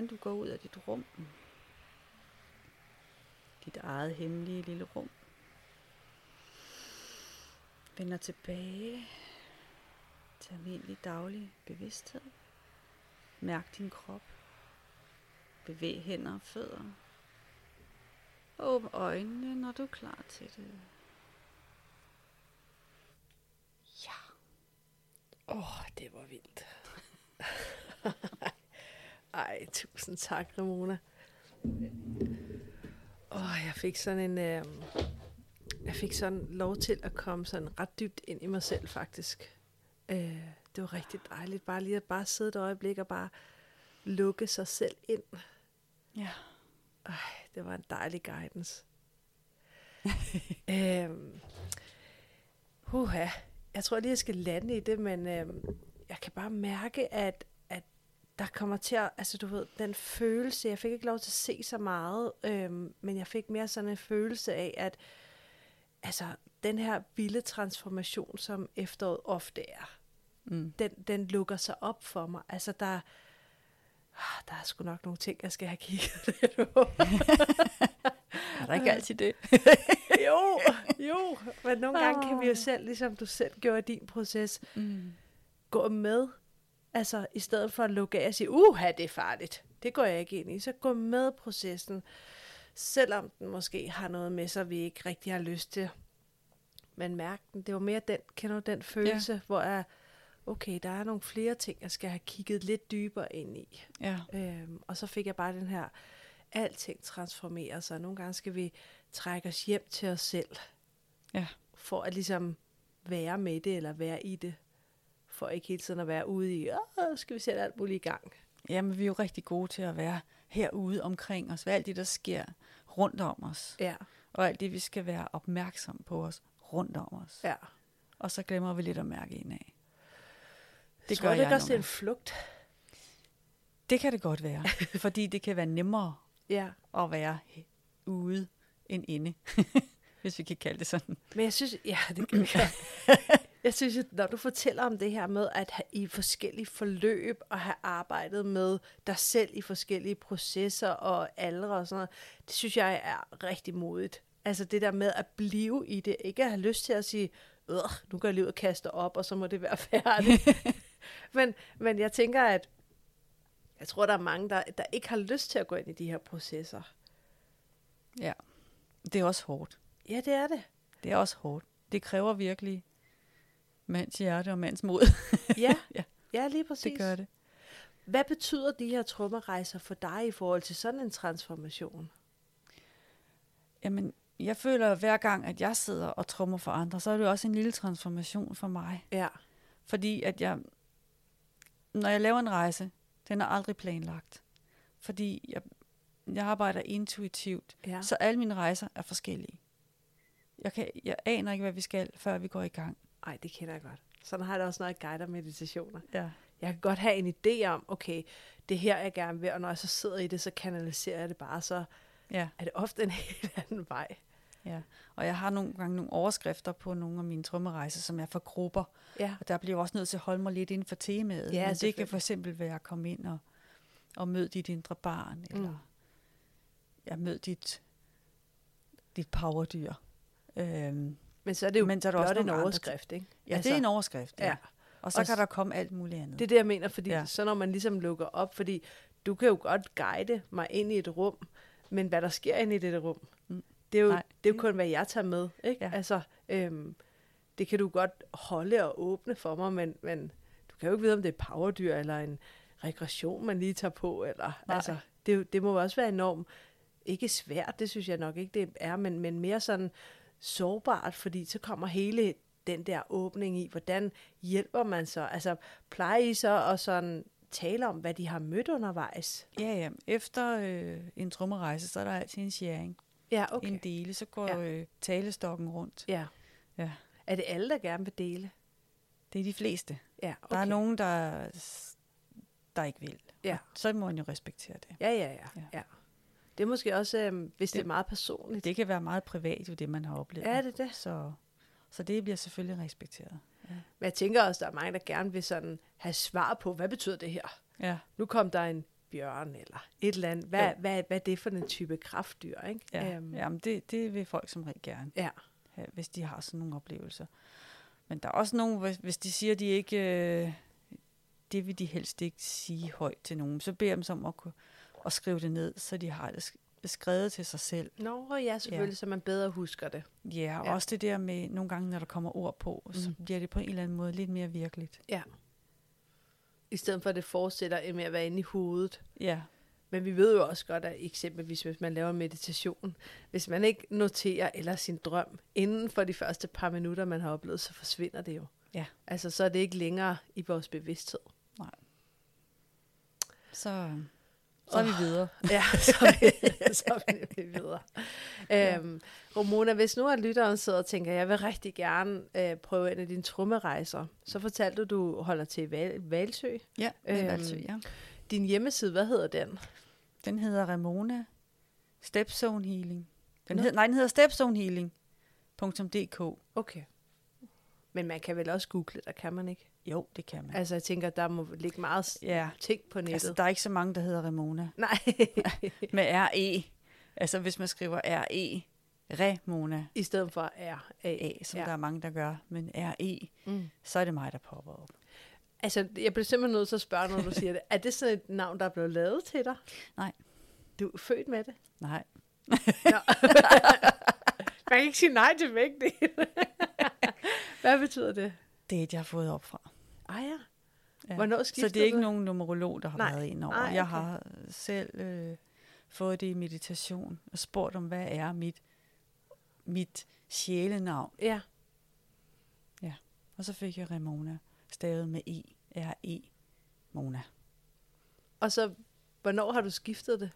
Hvordan du går ud af dit rum. Dit eget hemmelige lille rum. Vender tilbage til almindelig daglig bevidsthed. Mærk din krop. Bevæg hænder og fødder. Åbn øjnene, når du er klar til det. Åh, oh, det var vildt. [LAUGHS] Ej, tusind tak, Ramona. Åh, oh, jeg fik sådan en... Øh, jeg fik sådan lov til at komme sådan ret dybt ind i mig selv, faktisk. Øh, det var rigtig dejligt, bare lige at bare sidde et øjeblik og bare lukke sig selv ind. Ja. Ej, det var en dejlig guidance. [LAUGHS] øhm, huha, jeg tror lige, jeg skal lande i det, men øhm, jeg kan bare mærke, at, at der kommer til at, altså du ved, den følelse, jeg fik ikke lov til at se så meget, øhm, men jeg fik mere sådan en følelse af, at altså, den her vilde transformation, som efteråret ofte er, Mm. den, den lukker sig op for mig. Altså, der, ah, der er sgu nok nogle ting, jeg skal have kigget [LAUGHS] lidt på. Er der ikke altid det? [LAUGHS] jo, jo. Men nogle gange kan vi jo selv, ligesom du selv gjorde i din proces, Mm. gå med. Altså, i stedet for at lukke af og sige, uha, det er farligt. Det går jeg ikke ind i. Så gå med processen, selvom den måske har noget med sig, vi ikke rigtig har lyst til. Men mærk den. Det var mere den, kender du den følelse, ja. hvor jeg, okay, der er nogle flere ting, jeg skal have kigget lidt dybere ind i. Ja. Øhm, og så fik jeg bare den her, alting transformerer sig. Nogle gange skal vi trække os hjem til os selv. Ja. For at ligesom være med det, eller være i det. For ikke hele tiden at være ude i, åh, skal vi sætte alt muligt i gang. Jamen, vi er jo rigtig gode til at være herude omkring os, hvad alt det, der sker rundt om os. Ja. Og alt det, vi skal være opmærksom på os rundt om os. Ja. Og så glemmer vi lidt at mærke indad. Det tror du ikke også, det en flugt? Det kan det godt være, [LAUGHS] fordi det kan være nemmere Ja. at være ude end inde, [LAUGHS] hvis vi kan kalde det sådan. Men jeg synes, ja, det kan jeg. [CLEARS THROAT] Jeg synes, at når du fortæller om det her med at have i forskellige forløb og have arbejdet med dig selv i forskellige processer og aldre og sådan noget, det synes jeg er rigtig modigt. Altså det der med at blive i det, ikke at have lyst til at sige, nu går ud og kaster op, og så må det være [LAUGHS] færdigt. [LAUGHS] men, men jeg tænker, at jeg tror, der er mange, der, der ikke har lyst til at gå ind i de her processer. Ja, det er også hårdt. Ja, det er det. Det er også hårdt. Det kræver virkelig mands hjerte og mands mod. Ja, [LAUGHS] ja. ja lige præcis. Det gør det. Hvad betyder de her trummerejser for dig i forhold til sådan en transformation? Jamen, jeg føler, at hver gang, at jeg sidder og trummer for andre, så er det også en lille transformation for mig. Ja. Fordi at jeg, når jeg laver en rejse, den er aldrig planlagt. Fordi jeg, jeg arbejder intuitivt, Ja. så alle mine rejser er forskellige. Jeg, kan, jeg aner ikke, hvad vi skal, før vi går i gang. Ej, det kender jeg godt. Sådan har jeg det også, når jeg guider meditationer. Ja. Jeg kan godt have en idé om, okay, det er her, jeg gerne vil, og når jeg så sidder i det, så kanaliserer jeg det bare, så Ja. er det ofte en [LAUGHS] helt anden vej. Ja, og jeg har nogle gange nogle overskrifter på nogle af mine trommerejser, som er for grupper. Ja. Og der bliver jeg også nødt til at holde mig lidt inden for temaet. Ja, Men det kan for eksempel være at komme ind og, og møde dit indre barn, eller Mm. ja, mød dit, dit powerdyr. Øhm, Men så er det jo men så er der blot også en andre overskrift, ikke? Ja, altså, det er en overskrift, ja. ja. Og så Og kan der komme alt muligt andet. Det er det, jeg mener, fordi Ja. så når man ligesom lukker op, fordi du kan jo godt guide mig ind i et rum, men hvad der sker inde i det rum, Mm. det er jo, Nej. det er jo kun, hvad jeg tager med. Ikke? Ja. Altså, øhm, det kan du godt holde og åbne for mig, men, men du kan jo ikke vide, om det er powerdyr eller en regression, man lige tager på. Eller, Nej. altså, det, det må også være enormt, ikke svært, det synes jeg nok ikke, det er, men, men mere sådan sårbart, fordi så kommer hele den der åbning i, hvordan hjælper man så? Altså, plejer I så at sådan tale om, hvad de har mødt undervejs? Ja, ja. Efter øh, en trommerejse, så er der altid en sharing. Ja, okay. En dele, så går Ja. øh, talestokken rundt. Ja. ja. Er det alle, der gerne vil dele? Det er de fleste. Ja, Der er okay. nogen, der, der ikke vil. Ja. Og så må man jo respektere det. Ja, ja, ja. ja. ja. Det er måske også, øhm, hvis det, det er meget personligt. Det kan være meget privat, jo det man har oplevet. Ja, det er det. Så, så det bliver selvfølgelig respekteret. Ja. Men jeg tænker også, der er mange, der gerne vil sådan have svar på, hvad betyder det her? Ja. Nu kom der en bjørn, eller et eller andet. Hvad, Jo. hvad, hvad er det for en type kraftdyr, ikke? Ja, Øhm, jamen det, det vil folk som regel gerne, ja. have, hvis de har sådan nogle oplevelser. Men der er også nogen, hvis, de siger, de ikke, øh, det vil de helst ikke sige højt til nogen, så beder dem så om at, kunne- at skrive det ned, så de har det sk- skrevet til sig selv. Nå, ja, selvfølgelig, ja. så man bedre husker det. Ja, og Ja. også det der med, nogle gange, når der kommer ord på, mm. så bliver det på en eller anden måde lidt mere virkeligt. Ja. I stedet for, at det fortsætter med at være inde i hovedet. Ja. Men vi ved jo også godt, at eksempelvis hvis man laver meditation, hvis man ikke noterer eller sin drøm inden for de første par minutter, man har oplevet, så forsvinder det jo. Ja. Altså, så er det ikke længere i vores bevidsthed. Nej. Så, så er vi videre. Ja, [LAUGHS] så er vi, så er vi videre. Ja. Øhm, Romona, hvis nu at lytteren sidder og tænker, jeg vil rigtig gerne øh, prøve en af dine trummerejser, så fortalte du, du holder til Val- Valsø. Ja, Øhm, øhm, Valsø, ja. Din hjemmeside, hvad hedder den? Den hedder Ramona Stepzone Healing. Den hed, nej, den hedder stepzonehealing.dk. Okay. Men man kan vel også google, der kan man ikke? Jo, det kan man. Altså, jeg tænker, der må ligge meget Ja. ting på nettet. Altså, der er ikke så mange, der hedder Ramona. [LAUGHS] Nej. [LAUGHS] Med R-E. Altså, hvis man skriver R-E, Ramona. I stedet for R-A. A, som Ja. ja. der er mange, der gør. Men R-E, Mm. så er det mig, der popper op. Altså, jeg bliver simpelthen nødt til at spørge, når du siger det. [LAUGHS] Er det sådan et navn, der er blevet lavet til dig? Nej. Du er født med det? Nej. Man kan ikke sige nej til begge dele. Hvad betyder det? Det er et, jeg har fået op fra. Ah ja. Ja. Hvornår Så det er ikke du? nogen numerolog, der har Nej. været ind over. Nej, Jeg okay. har selv øh, fået det i meditation og spurgt om, hvad er mit, mit sjælenavn? Ja. Ja, og så fik jeg Ramona, stavet med E, R-E, Mona. Og så, hvornår har du skiftet det?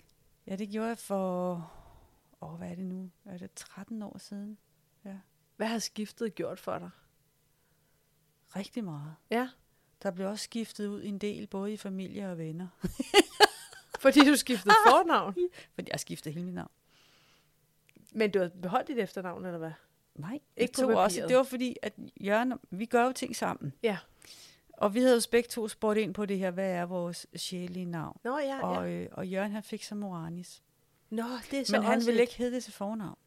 Ja, det gjorde jeg for, åh, hvad er det nu? Er det 13 år siden? Ja, Hvad har skiftet gjort for dig? Rigtig meget. Ja. Der blev også skiftet ud en del, både i familie og venner. [LAUGHS] Fordi du skiftede fornavn? [LAUGHS] Fordi jeg skiftede hele mit navn. Men du har beholdt dit efternavn, eller hvad? Nej, Ikke på tog også, papiret. det var fordi, at Jørgen, vi gør jo ting sammen. Ja. Og vi havde jo begge to spurgt ind på det her, hvad er vores sjælige navn? Nå, ja, og, ja. øh, og Jørgen, han fik så Moranis. Nå, det er så Men han ville et- ikke hedde det til fornavn.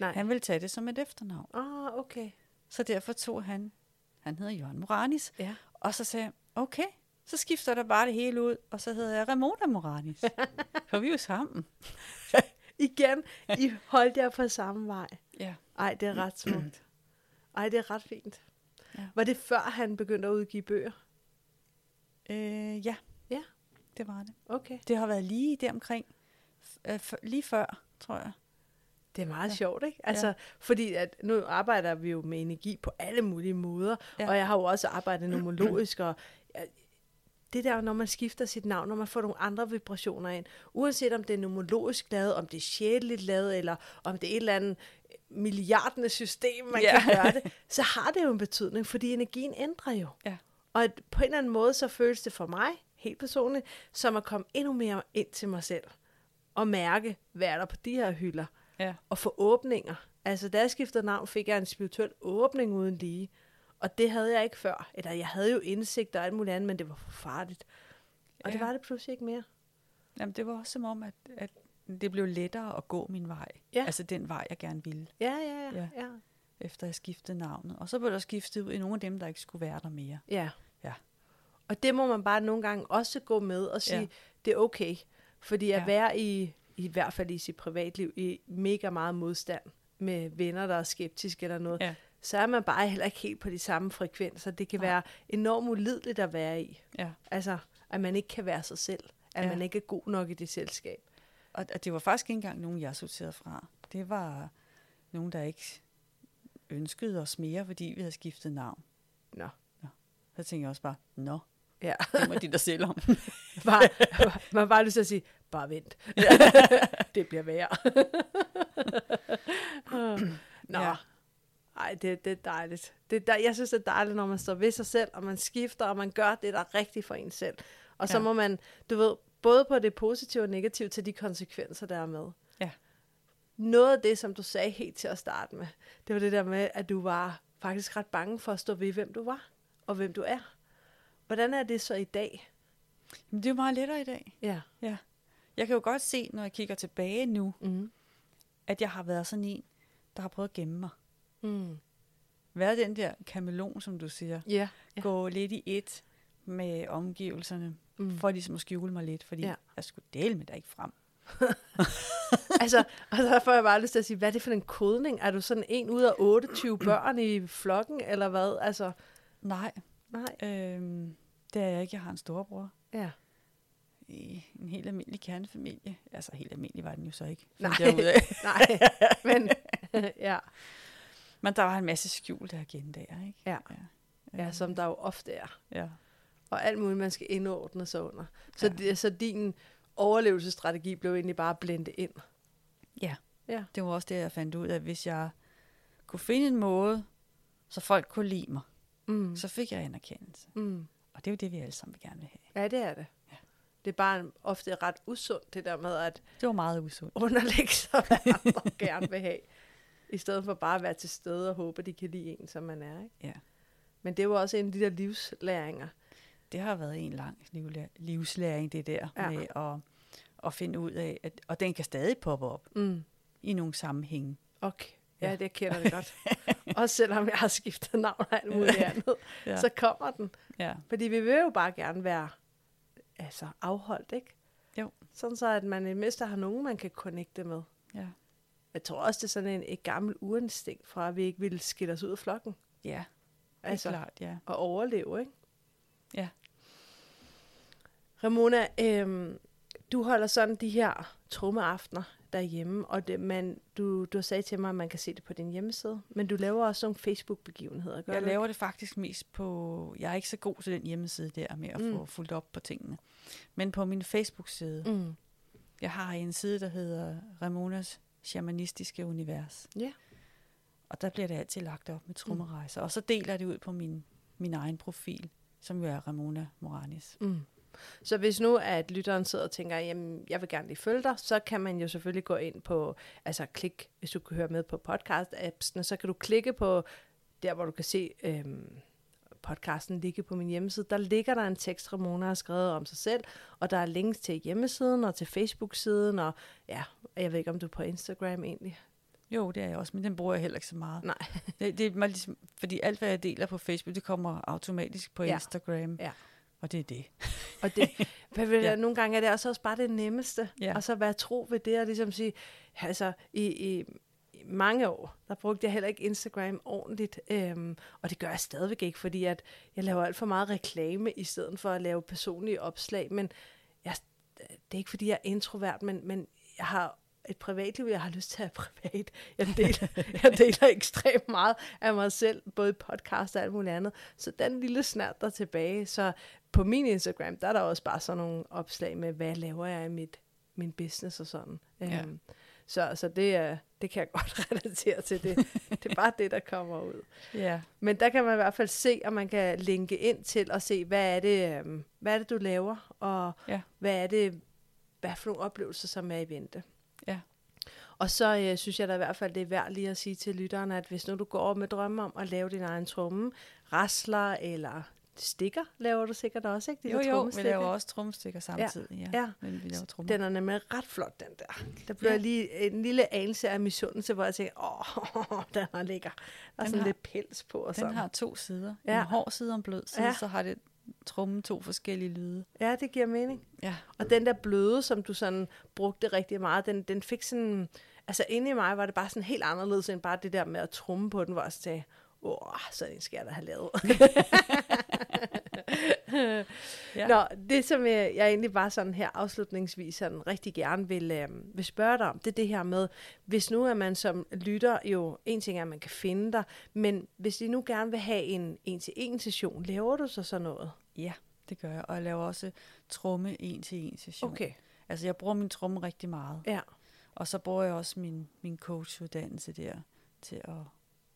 Nej. Han ville tage det som et efternavn. Ah, okay. Så derfor tog han, han hedder Jørgen Moranis. Ja. Og så sagde jeg, okay, så skifter der bare det hele ud, og så hedder jeg Ramona Moranis. [LAUGHS] For vi er jo sammen. [LAUGHS] Igen, I holdt jer på samme vej. Ja. Ej, det er ret smukt. [CLEARS THROAT] Ej, det er ret fint. Ja. Var det før, han begyndte at udgive bøger? Øh, ja. Ja. Det var det. Okay. Det har været lige deromkring, f- øh, f- lige før, tror jeg. Det er meget Ja. sjovt, ikke? Altså, Ja. fordi at nu arbejder vi jo med energi på alle mulige måder, Ja. og jeg har jo også arbejdet nomologisk, og jeg- det der, når man skifter sit navn, når man får nogle andre vibrationer ind, uanset om det er nomologisk lavet, om det er sjæleligt lavet, eller om det er et eller andet milliardende system, man ja. kan gøre det, så har det jo en betydning, fordi energien ændrer jo. Ja. Og at på en eller anden måde, så føles det for mig, helt personligt, som at komme endnu mere ind til mig selv. Og mærke, hvad er der på de her hylder. Ja. Og få åbninger. Altså, da jeg skiftede navn, fik jeg en spirituel åbning uden lige. Og det havde jeg ikke før. Eller jeg havde jo indsigt og alt muligt andet, men det var for farligt. Og det Ja. var det pludselig ikke mere. Jamen, det var også som om, at, at det blev lettere at gå min vej. Ja. Altså den vej, jeg gerne ville. Ja, ja, ja. Ja. ja. Efter jeg skiftede navnet. Og så blev der skiftet ud i nogle af dem, der ikke skulle være der mere. ja. Ja. Og det må man bare nogle gange også gå med og sige, ja. det er okay. Fordi at Ja. være i, i hvert fald i sit privatliv, i mega meget modstand med venner, der er skeptiske eller noget, Ja. så er man bare heller ikke helt på de samme frekvenser. Det kan Nej. være enormt ulideligt at være i. Ja. Altså, at man ikke kan være sig selv. At Ja. man ikke er god nok i det selskab. Og, og det var faktisk ikke engang nogen, jeg sorterede fra. Det var nogen, der ikke ønskede os mere, fordi vi havde skiftet navn. Nå. Nå. Så tænkte jeg også bare, nå, Ja. det må de da selv om. bare, man har bare lyst til at sige, bare vent. [LAUGHS] det bliver værre. [LAUGHS] Nå. Ja. Ej, det, det er dejligt. Det er der, jeg synes, det er dejligt, når man står ved sig selv, og man skifter, og man gør det, der er rigtigt for en selv. Og så Ja. må man, du ved, både på det positive og negative, til de konsekvenser, der er med. Ja. Noget af det, som du sagde helt til at starte med, det var det der med, at du var faktisk ret bange for at stå ved, hvem du var, og hvem du er. Hvordan er det så i dag? Men det er jo meget lettere i dag. Ja. ja. Jeg kan jo godt se, når jeg kigger tilbage nu, mm. at jeg har været sådan en, der har prøvet at gemme mig. Mm. Været den der kameleon, som du siger. Ja, ja. Gå lidt i et med omgivelserne, Mm. for ligesom at skjule mig lidt, fordi ja. jeg skulle dele med dig ikke frem. [LAUGHS] altså, og så får jeg bare lyst til at sige, hvad er det for en kodning? Er du sådan en ud af 28 [CLEARS THROAT] børn i flokken, eller hvad? Altså, Nej. Nej. Øhm, det er jeg ikke. Jeg har en storebror. Ja. I en helt almindelig kernefamilie. Altså, helt almindelig var den jo så ikke. Nej, af. [LAUGHS] nej, men [LAUGHS] ja. Men der var en masse skjulte agendaer, ikke? Ja. ja, som der jo ofte er. Ja. Og alt muligt, man skal indordne sig under. Så, det, så din overlevelsesstrategi blev egentlig bare blendet ind. Ja. Ja. Det var også det, jeg fandt ud af. Hvis jeg kunne finde en måde, så folk kunne lide mig, Mm. så fik jeg anerkendelse. Mm. Og det er jo det, vi alle sammen vil gerne vil have. Ja, det er det. Ja. Det er bare ofte ret usundt, det der med at Det var meget usundt. underlægge sig, hvad andre [LAUGHS] gerne vil have. I stedet for bare at være til stede og håbe, at de kan lide en, som man er. Ikke? Ja. Men det var også en af de der livslæringer. Det har været en lang livslæring, det der ja. med at, at finde ud af, at, og den kan stadig poppe op Mm. i nogle sammenhænge. Okay. Ja, ja. det kender jeg godt. [LAUGHS] [LAUGHS] også selvom jeg har skiftet navn og alt muligt andet, ja. Så kommer den. Ja. Fordi vi vil jo bare gerne være altså, afholdt, ikke? Jo. Sådan så, at man i mindste har nogen, man kan connecte med. Ja. Jeg tror også, det er sådan en, et gammelt urinstinkt fra, at vi ikke ville skille os ud af flokken. Ja, altså, klart, ja. Og overleve, ikke? Ja. Ramona, øhm, du holder sådan de her trummeaftener derhjemme, og det, man, du, du sagde til mig, at man kan se det på din hjemmeside, men du laver også nogle Facebook-begivenheder, gør Jeg du laver det faktisk mest på... Jeg er ikke så god til den hjemmeside der med at Mm. mm. få fuldt op på tingene. Men på min Facebook-side. Mm. Jeg har en side, der hedder Ramonas Shamanistiske Univers. Ja. Og der bliver det altid lagt op med trummerejser. Mm. Og så deler jeg det ud på min, min egen profil, som jo er Ramona Moranis. Mm. Så hvis nu at lytteren sidder og tænker, jamen jeg vil gerne lige følge dig, så kan man jo selvfølgelig gå ind på, altså klik, hvis du kan høre med på podcast-appsene, så kan du klikke på der, hvor du kan se øhm, podcasten ligge på min hjemmeside. Der ligger der en tekst, Ramona har skrevet om sig selv, og der er links til hjemmesiden og til Facebook-siden, og ja, jeg ved ikke, om du er på Instagram egentlig. Jo, det er jeg også, men den bruger jeg heller ikke så meget. Nej. Det, det er ligesom, fordi alt, hvad jeg deler på Facebook, det kommer automatisk på ja. Instagram. Ja. Og det er det. [LAUGHS] Og det, [LAUGHS] Ja. ja. nogle gange er det også, også bare det nemmeste. Ja. Og så være tro ved det, og ligesom sige, altså i, i, i mange år, der brugte jeg heller ikke Instagram ordentligt, øhm, og det gør jeg stadigvæk ikke, fordi at jeg laver alt for meget reklame, i stedet for at lave personlige opslag, men jeg, det er ikke, fordi jeg er introvert, men, men jeg har et privatliv, jeg har lyst til at have privat. Jeg deler, [LAUGHS] jeg deler ekstremt meget af mig selv, både podcast og alt muligt andet. Så den lille snært der er tilbage. Så på min Instagram, der er der også bare sådan nogle opslag med, hvad laver jeg i mit, min business og sådan. Ja. Øhm, så, så det, er, det kan jeg [LAUGHS] godt relatere til. Det, det er bare det, der kommer ud. [LAUGHS] Ja. Men der kan man i hvert fald se, og man kan linke ind til og se, hvad er det, øhm, hvad er det du laver, og Ja. hvad er det, hvad for nogle oplevelser, som er i vente. Ja. Og så øh, synes jeg da i hvert fald, det er værd lige at sige til lytterne, at hvis nu du går med drømme om at lave din egen tromme, rasler eller stikker, laver du sikkert også, ikke? De Jo, jo, vi laver også tromstikker samtidig. Ja, ja. Men vi laver trommer. Den er nemlig ret flot, den der. Der bliver Ja. ja. lige en lille anelse af misundelse, hvor jeg tænker, åh, [LAUGHS] den er lækker. Der er Den sådan har- lidt pels på. Og Den sådan. har to sider. Ja. En hård side og en blød side, Ja. ja. så har det trummen to forskellige lyde. Ja, det giver mening. Ja. Og den der bløde, som du sådan brugte rigtig meget, den, den fik sådan... Altså inde i mig var det bare sådan helt anderledes end bare det der med at trumme på den, hvor jeg sagde, åh, sådan en skal jeg da have lavet. [LAUGHS] [LAUGHS] Ja. Nå, det som jeg, jeg egentlig bare sådan her afslutningsvis sådan rigtig gerne vil, øh, vil spørge dig om, det er det her med, hvis nu er man som lytter jo, en ting er, at man kan finde dig, men hvis de nu gerne vil have en en-til-en session, laver du så sådan noget? Ja, det gør jeg. Og jeg laver også tromme en til en session. Okay. Altså jeg bruger min tromme rigtig meget. Ja. Og så bruger jeg også min, min coachuddannelse der til at,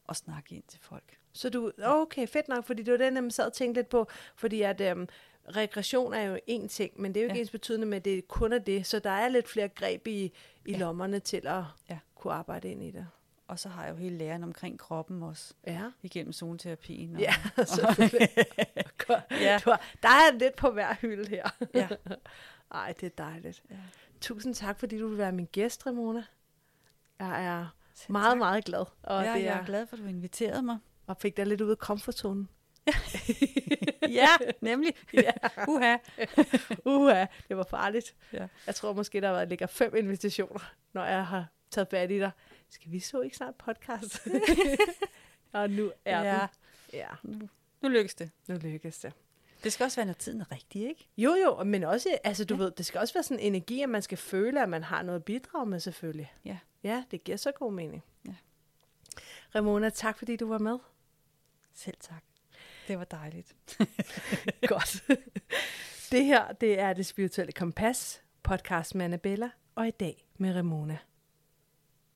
at snakke ind til folk. Så du, okay, fedt nok, fordi det var den, jeg sad og tænkte lidt på, fordi at øhm, regression er jo en ting, men det er jo ikke Ja. ens betydende med, at det kun er det, så der er lidt flere greb i, i Ja. lommerne til at Ja. kunne arbejde ind i det. Og så har jeg jo hele læren omkring kroppen også. Ja. Igennem zoneterapien. Og, Ja, [LAUGHS] selvfølgelig. [LAUGHS] Ja. du har, der er lidt på hver hylde her. Ja. [LAUGHS] Ej, det er dejligt. Ja. Tusind tak, fordi du vil være min gæst, Ramona. Jeg er Selv meget, tak. meget glad. Og ja, det jeg er glad for, at du inviterede mig. Og fik dig lidt ud af komfortzonen. [LAUGHS] Ja, nemlig. [LAUGHS] ja. Uha. Uha, det var farligt. Ja. Jeg tror måske, der var, ligger fem invitationer, når jeg har taget fat i dig. Skal vi så ikke snart podcast? [LAUGHS] og nu er Ja. den. Ja, Nu, nu lykkes det. nu lykkes det. Det skal også være, når tiden er rigtig, ikke? Jo, jo, men også, altså du ja. ved, det skal også være sådan en energi, at man skal føle, at man har noget at bidrage med selvfølgelig. Ja. Ja, det giver så god mening. Ja. Ramona, tak fordi du var med. Selv tak. Det var dejligt. [LAUGHS] Godt. det her, det er Det Spirituelle Kompas, podcast med Annabella, og i dag med Ramona.